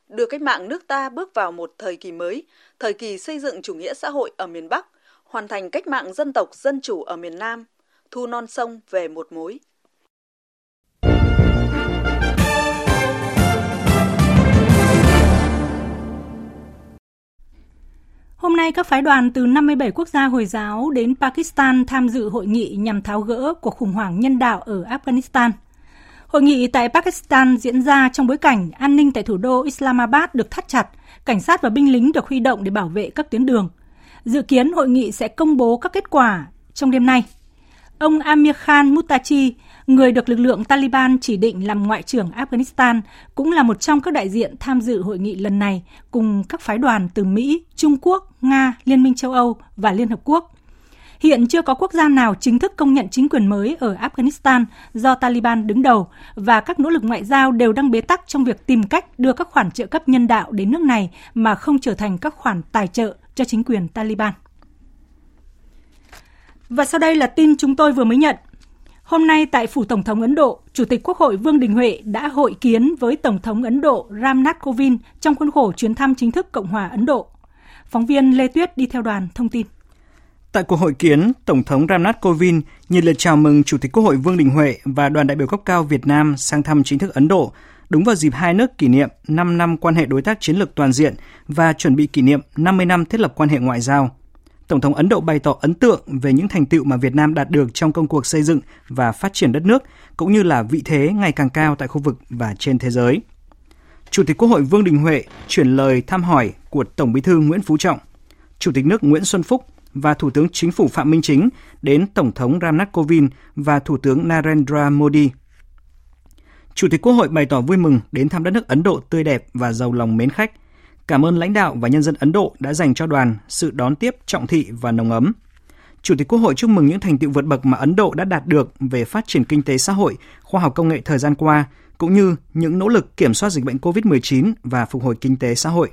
đưa cách mạng nước ta bước vào một thời kỳ mới, thời kỳ xây dựng chủ nghĩa xã hội ở miền Bắc, hoàn thành cách mạng dân tộc dân chủ ở miền Nam, thu non sông về một mối. Hôm nay, các phái đoàn từ 57 quốc gia Hồi giáo đến Pakistan tham dự hội nghị nhằm tháo gỡ cuộc khủng hoảng nhân đạo ở Afghanistan. Hội nghị tại Pakistan diễn ra trong bối cảnh an ninh tại thủ đô Islamabad được thắt chặt, cảnh sát và binh lính được huy động để bảo vệ các tuyến đường. Dự kiến hội nghị sẽ công bố các kết quả trong đêm nay. Ông Amir Khan Mutachi, người được lực lượng Taliban chỉ định làm ngoại trưởng Afghanistan, cũng là một trong các đại diện tham dự hội nghị lần này cùng các phái đoàn từ Mỹ, Trung Quốc, Nga, Liên minh châu Âu và Liên Hợp Quốc. Hiện chưa có quốc gia nào chính thức công nhận chính quyền mới ở Afghanistan do Taliban đứng đầu và các nỗ lực ngoại giao đều đang bế tắc trong việc tìm cách đưa các khoản trợ cấp nhân đạo đến nước này mà không trở thành các khoản tài trợ cho chính quyền Taliban. Và sau đây là tin chúng tôi vừa mới nhận. Hôm nay tại Phủ Tổng thống Ấn Độ, Chủ tịch Quốc hội Vương Đình Huệ đã hội kiến với Tổng thống Ấn Độ Ram Nath Kovind trong khuôn khổ chuyến thăm chính thức Cộng hòa Ấn Độ. Phóng viên Lê Tuyết đi theo đoàn thông tin. Tại cuộc hội kiến, Tổng thống ramnath Kovind nhiệt liệt chào mừng Chủ tịch Quốc hội Vương Đình Huệ và đoàn đại biểu cấp cao Việt Nam sang thăm chính thức Ấn Độ, đúng vào dịp hai nước kỷ niệm 5 năm quan hệ đối tác chiến lược toàn diện và chuẩn bị kỷ niệm 50 năm thiết lập quan hệ ngoại giao. Tổng thống Ấn Độ bày tỏ ấn tượng về những thành tựu mà Việt Nam đạt được trong công cuộc xây dựng và phát triển đất nước, cũng như là vị thế ngày càng cao tại khu vực và trên thế giới. Chủ tịch Quốc hội Vương Đình Huệ chuyển lời thăm hỏi của Tổng Bí thư Nguyễn Phú Trọng. Chủ tịch nước Nguyễn Xuân Phúc và Thủ tướng Chính phủ Phạm Minh Chính đến Tổng thống Ramnath Kovind và Thủ tướng Narendra Modi. Chủ tịch Quốc hội bày tỏ vui mừng đến thăm đất nước Ấn Độ tươi đẹp và giàu lòng mến khách. Cảm ơn lãnh đạo và nhân dân Ấn Độ đã dành cho đoàn sự đón tiếp trọng thị và nồng ấm. Chủ tịch Quốc hội chúc mừng những thành tựu vượt bậc mà Ấn Độ đã đạt được về phát triển kinh tế xã hội, khoa học công nghệ thời gian qua, cũng như những nỗ lực kiểm soát dịch bệnh COVID-19 và phục hồi kinh tế xã hội.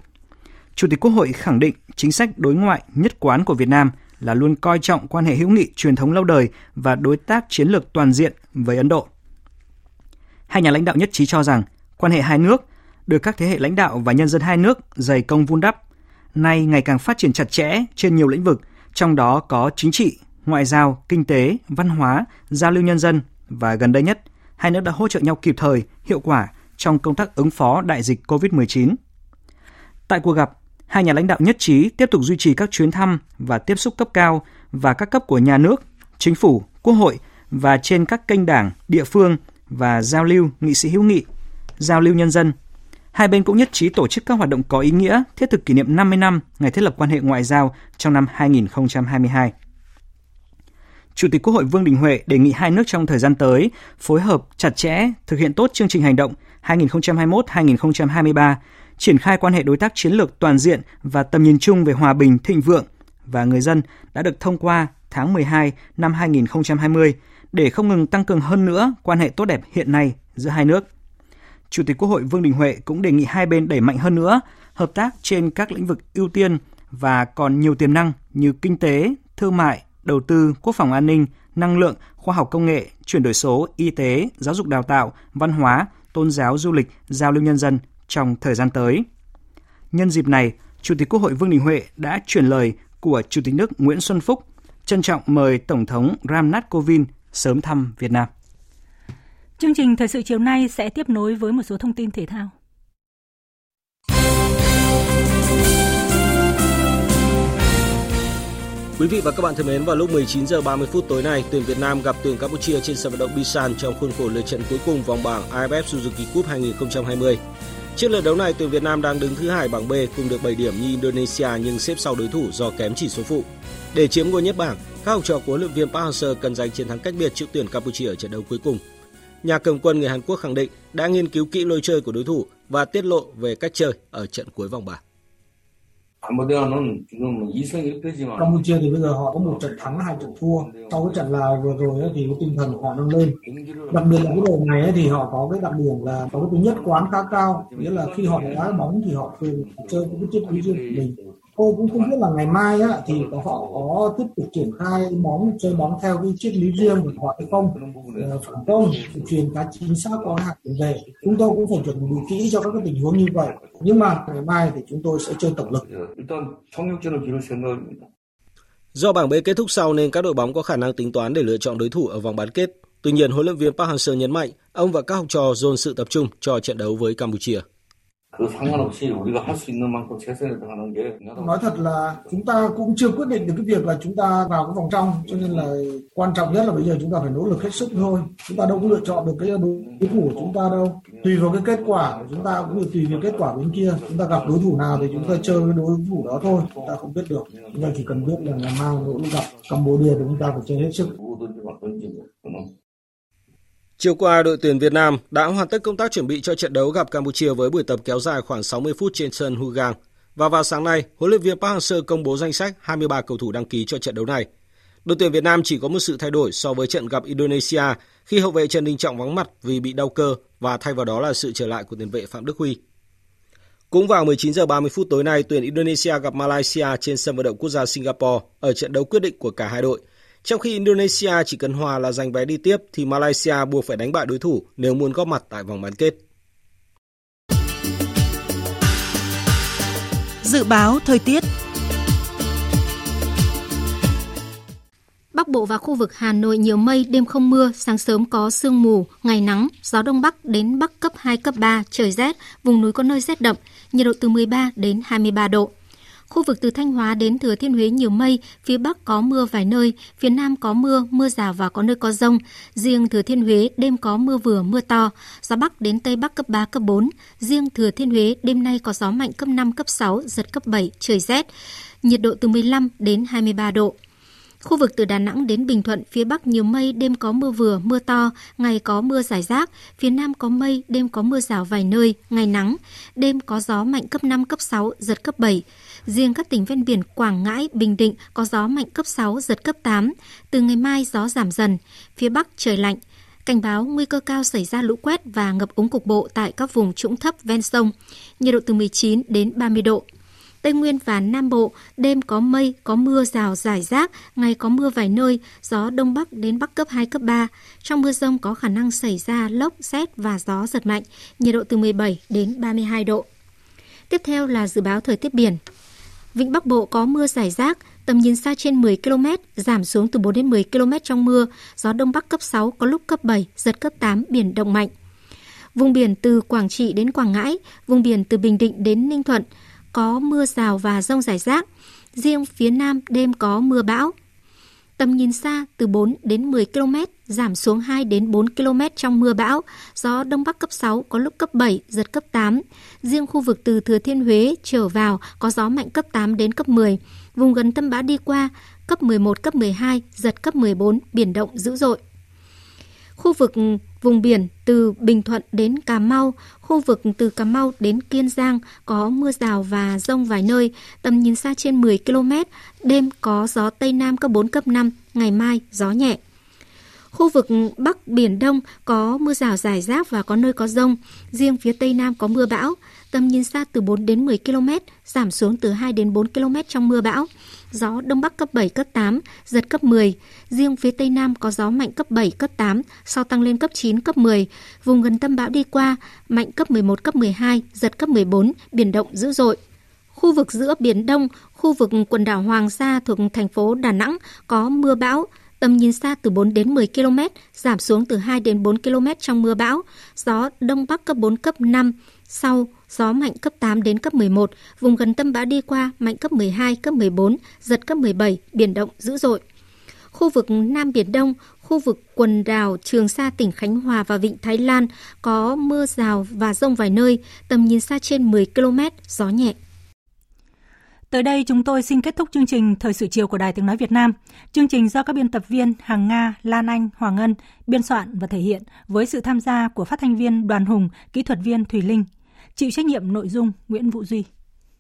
Chủ tịch Quốc hội khẳng định chính sách đối ngoại nhất quán của Việt Nam là luôn coi trọng quan hệ hữu nghị truyền thống lâu đời và đối tác chiến lược toàn diện với Ấn Độ. Hai nhà lãnh đạo nhất trí cho rằng quan hệ hai nước được các thế hệ lãnh đạo và nhân dân hai nước dày công vun đắp, nay ngày càng phát triển chặt chẽ trên nhiều lĩnh vực, trong đó có chính trị, ngoại giao, kinh tế, văn hóa, giao lưu nhân dân và gần đây nhất, hai nước đã hỗ trợ nhau kịp thời, hiệu quả trong công tác ứng phó đại dịch COVID-19. Tại cuộc gặp, hai nhà lãnh đạo nhất trí tiếp tục duy trì các chuyến thăm và tiếp xúc cấp cao và các cấp của nhà nước, chính phủ, quốc hội và trên các kênh đảng, địa phương và giao lưu nghị sĩ hữu nghị, giao lưu nhân dân. Hai bên cũng nhất trí tổ chức các hoạt động có ý nghĩa thiết thực kỷ niệm 50 năm ngày thiết lập quan hệ ngoại giao trong năm 2022. Chủ tịch Quốc hội Vương Đình Huệ đề nghị hai nước trong thời gian tới phối hợp chặt chẽ, thực hiện tốt chương trình hành động 2021-2023, triển khai quan hệ đối tác chiến lược toàn diện và tầm nhìn chung về hòa bình, thịnh vượng và người dân đã được thông qua tháng 12 năm 2020 để không ngừng tăng cường hơn nữa quan hệ tốt đẹp hiện nay giữa hai nước. Chủ tịch Quốc hội Vương Đình Huệ cũng đề nghị hai bên đẩy mạnh hơn nữa hợp tác trên các lĩnh vực ưu tiên và còn nhiều tiềm năng như kinh tế, thương mại, đầu tư, quốc phòng an ninh, năng lượng, khoa học công nghệ, chuyển đổi số, y tế, giáo dục đào tạo, văn hóa, tôn giáo du lịch, giao lưu nhân dân trong thời gian tới. Nhân dịp này, Chủ tịch Quốc hội Vương Đình Huệ đã chuyển lời của Chủ tịch nước Nguyễn Xuân Phúc trân trọng mời Tổng thống Ramnath Kovind sớm thăm Việt Nam. Chương trình thời sự chiều nay sẽ tiếp nối với một số thông tin thể thao. Quý vị và các bạn thân mến, vào lúc 19 giờ 30 phút tối nay, tuyển Việt Nam gặp tuyển Campuchia trên sân vận động Bisan trong khuôn khổ lượt trận cuối cùng vòng bảng AFF Suzuki Cup 2020. Trước lượt đấu này, tuyển Việt Nam đang đứng thứ hai bảng B cùng được 7 điểm như Indonesia nhưng xếp sau đối thủ do kém chỉ số phụ. Để chiếm ngôi nhất bảng, các học trò của huấn luyện viên Park Hang-seo cần giành chiến thắng cách biệt trước tuyển Campuchia ở trận đấu cuối cùng. Nhà cầm quân người Hàn Quốc khẳng định đã nghiên cứu kỹ lối chơi của đối thủ và tiết lộ về cách chơi ở trận cuối vòng bảng. Campuchia thì bây giờ họ có một trận thắng hai trận thua. Sau cái trận là vừa rồi thì cái tinh thần của họ nâng lên. Đặc biệt là cái đội này thì họ có cái đặc điểm là có cái tính nhất quán khá cao. Nghĩa là khi họ đá bóng thì họ thường chơi cái triết lý riêng của mình tôi cũng không biết là ngày mai á, thì họ có tiếp tục triển khai bóng chơi bóng theo cái triết lý riêng của họ hay không? Ờ, phản công truyền cá chính xác có hạt về. Chúng tôi cũng phải chuẩn bị kỹ cho các cái tình huống như vậy. Nhưng mà ngày mai thì chúng tôi sẽ chơi tổng lực. Do bảng B kết thúc sau nên các đội bóng có khả năng tính toán để lựa chọn đối thủ ở vòng bán kết. Tuy nhiên, huấn luyện viên Park Hang-seo nhấn mạnh ông và các học trò dồn sự tập trung cho trận đấu với Campuchia. 그 상관없이 우리가 할 수 있는 만큼 최선을 다하는 게 nói thật là chúng ta cũng chưa quyết định được cái việc là chúng ta vào cái vòng trong cho nên là quan trọng nhất là bây giờ chúng ta phải nỗ lực hết sức thôi chúng ta đâu có lựa chọn được cái đối thủ của chúng ta đâu tùy vào cái kết quả của chúng ta cũng như tùy vào kết quả bên kia chúng ta gặp đối thủ nào thì chúng ta chơi với đối thủ đó thôi chúng ta không biết được chúng ta chỉ cần biết là ngày mai nỗ lực gặp Campuchia thì chúng ta phải chơi hết sức Chiều qua, đội tuyển Việt Nam đã hoàn tất công tác chuẩn bị cho trận đấu gặp Campuchia với buổi tập kéo dài khoảng 60 phút trên sân Hugang. Và vào sáng nay, huấn luyện viên Park Hang-seo công bố danh sách 23 cầu thủ đăng ký cho trận đấu này. Đội tuyển Việt Nam chỉ có một sự thay đổi so với trận gặp Indonesia khi hậu vệ Trần Đình Trọng vắng mặt vì bị đau cơ và thay vào đó là sự trở lại của tiền vệ Phạm Đức Huy. Cũng vào 19 giờ 30 phút tối nay, tuyển Indonesia gặp Malaysia trên sân vận động quốc gia Singapore ở trận đấu quyết định của cả hai đội – trong khi Indonesia chỉ cần hòa là giành vé đi tiếp thì Malaysia buộc phải đánh bại đối thủ nếu muốn góp mặt tại vòng bán kết. Dự báo thời tiết Bắc Bộ và khu vực Hà Nội nhiều mây, đêm không mưa, sáng sớm có sương mù, ngày nắng, gió đông bắc đến bắc cấp 2, cấp 3, trời rét, vùng núi có nơi rét đậm, nhiệt độ từ 13 đến 23 độ. Khu vực từ Thanh Hóa đến Thừa Thiên Huế nhiều mây, phía Bắc có mưa vài nơi, phía Nam có mưa, mưa rào và có nơi có rông. Riêng Thừa Thiên Huế đêm có mưa vừa, mưa to, gió Bắc đến Tây Bắc cấp 3, cấp 4. Riêng Thừa Thiên Huế đêm nay có gió mạnh cấp 5, cấp 6, giật cấp 7, trời rét. Nhiệt độ từ 15 đến 23 độ. Khu vực từ Đà Nẵng đến Bình Thuận, phía Bắc nhiều mây, đêm có mưa vừa, mưa to, ngày có mưa rải rác. Phía Nam có mây, đêm có mưa rào vài nơi, ngày nắng. Đêm có gió mạnh cấp 5, cấp 6, giật cấp 7. Riêng các tỉnh ven biển Quảng Ngãi, Bình Định có gió mạnh cấp 6, giật cấp 8. Từ ngày mai gió giảm dần. Phía Bắc trời lạnh. Cảnh báo nguy cơ cao xảy ra lũ quét và ngập úng cục bộ tại các vùng trũng thấp ven sông. Nhiệt độ từ 19 đến 30 độ. Tây Nguyên và Nam Bộ, đêm có mây, có mưa rào rải rác, ngày có mưa vài nơi, gió Đông Bắc đến Bắc cấp 2, cấp 3. Trong mưa rông có khả năng xảy ra lốc, xét và gió giật mạnh, nhiệt độ từ 17 đến 32 độ. Tiếp theo là dự báo thời tiết biển. Vịnh Bắc Bộ có mưa rải rác, tầm nhìn xa trên 10 km, giảm xuống từ 4 đến 10 km trong mưa, gió Đông Bắc cấp 6, có lúc cấp 7, giật cấp 8, biển động mạnh. Vùng biển từ Quảng Trị đến Quảng Ngãi, vùng biển từ Bình Định đến Ninh Thuận, có mưa rào và rông rải rác. Riêng phía Nam đêm có mưa bão. Tầm nhìn xa từ 4 đến 10 km, giảm xuống 2 đến 4 km trong mưa bão, gió Đông Bắc cấp 6, có lúc cấp 7, giật cấp 8. Riêng khu vực từ Thừa Thiên Huế trở vào có gió mạnh cấp 8 đến cấp 10. Vùng gần tâm bão đi qua, cấp 11, cấp 12, giật cấp 14, biển động dữ dội. Khu vực vùng biển từ Bình Thuận đến Cà Mau, khu vực từ Cà Mau đến Kiên Giang có mưa rào và rông vài nơi, tầm nhìn xa trên 10 km, đêm có gió Tây Nam cấp 4, cấp 5, ngày mai gió nhẹ. Khu vực Bắc Biển Đông có mưa rào rải rác và có nơi có rông. Riêng phía Tây Nam có mưa bão. Tầm nhìn xa từ 4 đến 10 km, giảm xuống từ 2 đến 4 km trong mưa bão. Gió Đông Bắc cấp 7, cấp 8, giật cấp 10. Riêng phía Tây Nam có gió mạnh cấp 7, cấp 8, sau tăng lên cấp 9, cấp 10. Vùng gần tâm bão đi qua, mạnh cấp 11, cấp 12, giật cấp 14, biển động dữ dội. Khu vực giữa Biển Đông, khu vực quần đảo Hoàng Sa thuộc thành phố Đà Nẵng có mưa bão, tầm nhìn xa từ 4 đến 10 km, giảm xuống từ 2 đến 4 km trong mưa bão, gió Đông Bắc cấp 4, cấp 5, sau gió mạnh cấp 8 đến cấp 11, vùng gần tâm bão đi qua mạnh cấp 12, cấp 14, giật cấp 17, biển động dữ dội. Khu vực Nam Biển Đông, khu vực quần đảo Trường Sa tỉnh Khánh Hòa và Vịnh Thái Lan có mưa rào và rông vài nơi, tầm nhìn xa trên 10 km, gió nhẹ. Tới đây chúng tôi xin kết thúc chương trình Thời sự chiều của Đài Tiếng Nói Việt Nam. Chương trình do các biên tập viên Hàng Nga, Lan Anh, Hoàng Ngân biên soạn và thể hiện với sự tham gia của phát thanh viên Đoàn Hùng, kỹ thuật viên Thùy Linh. Chịu trách nhiệm nội dung Nguyễn Vũ Duy.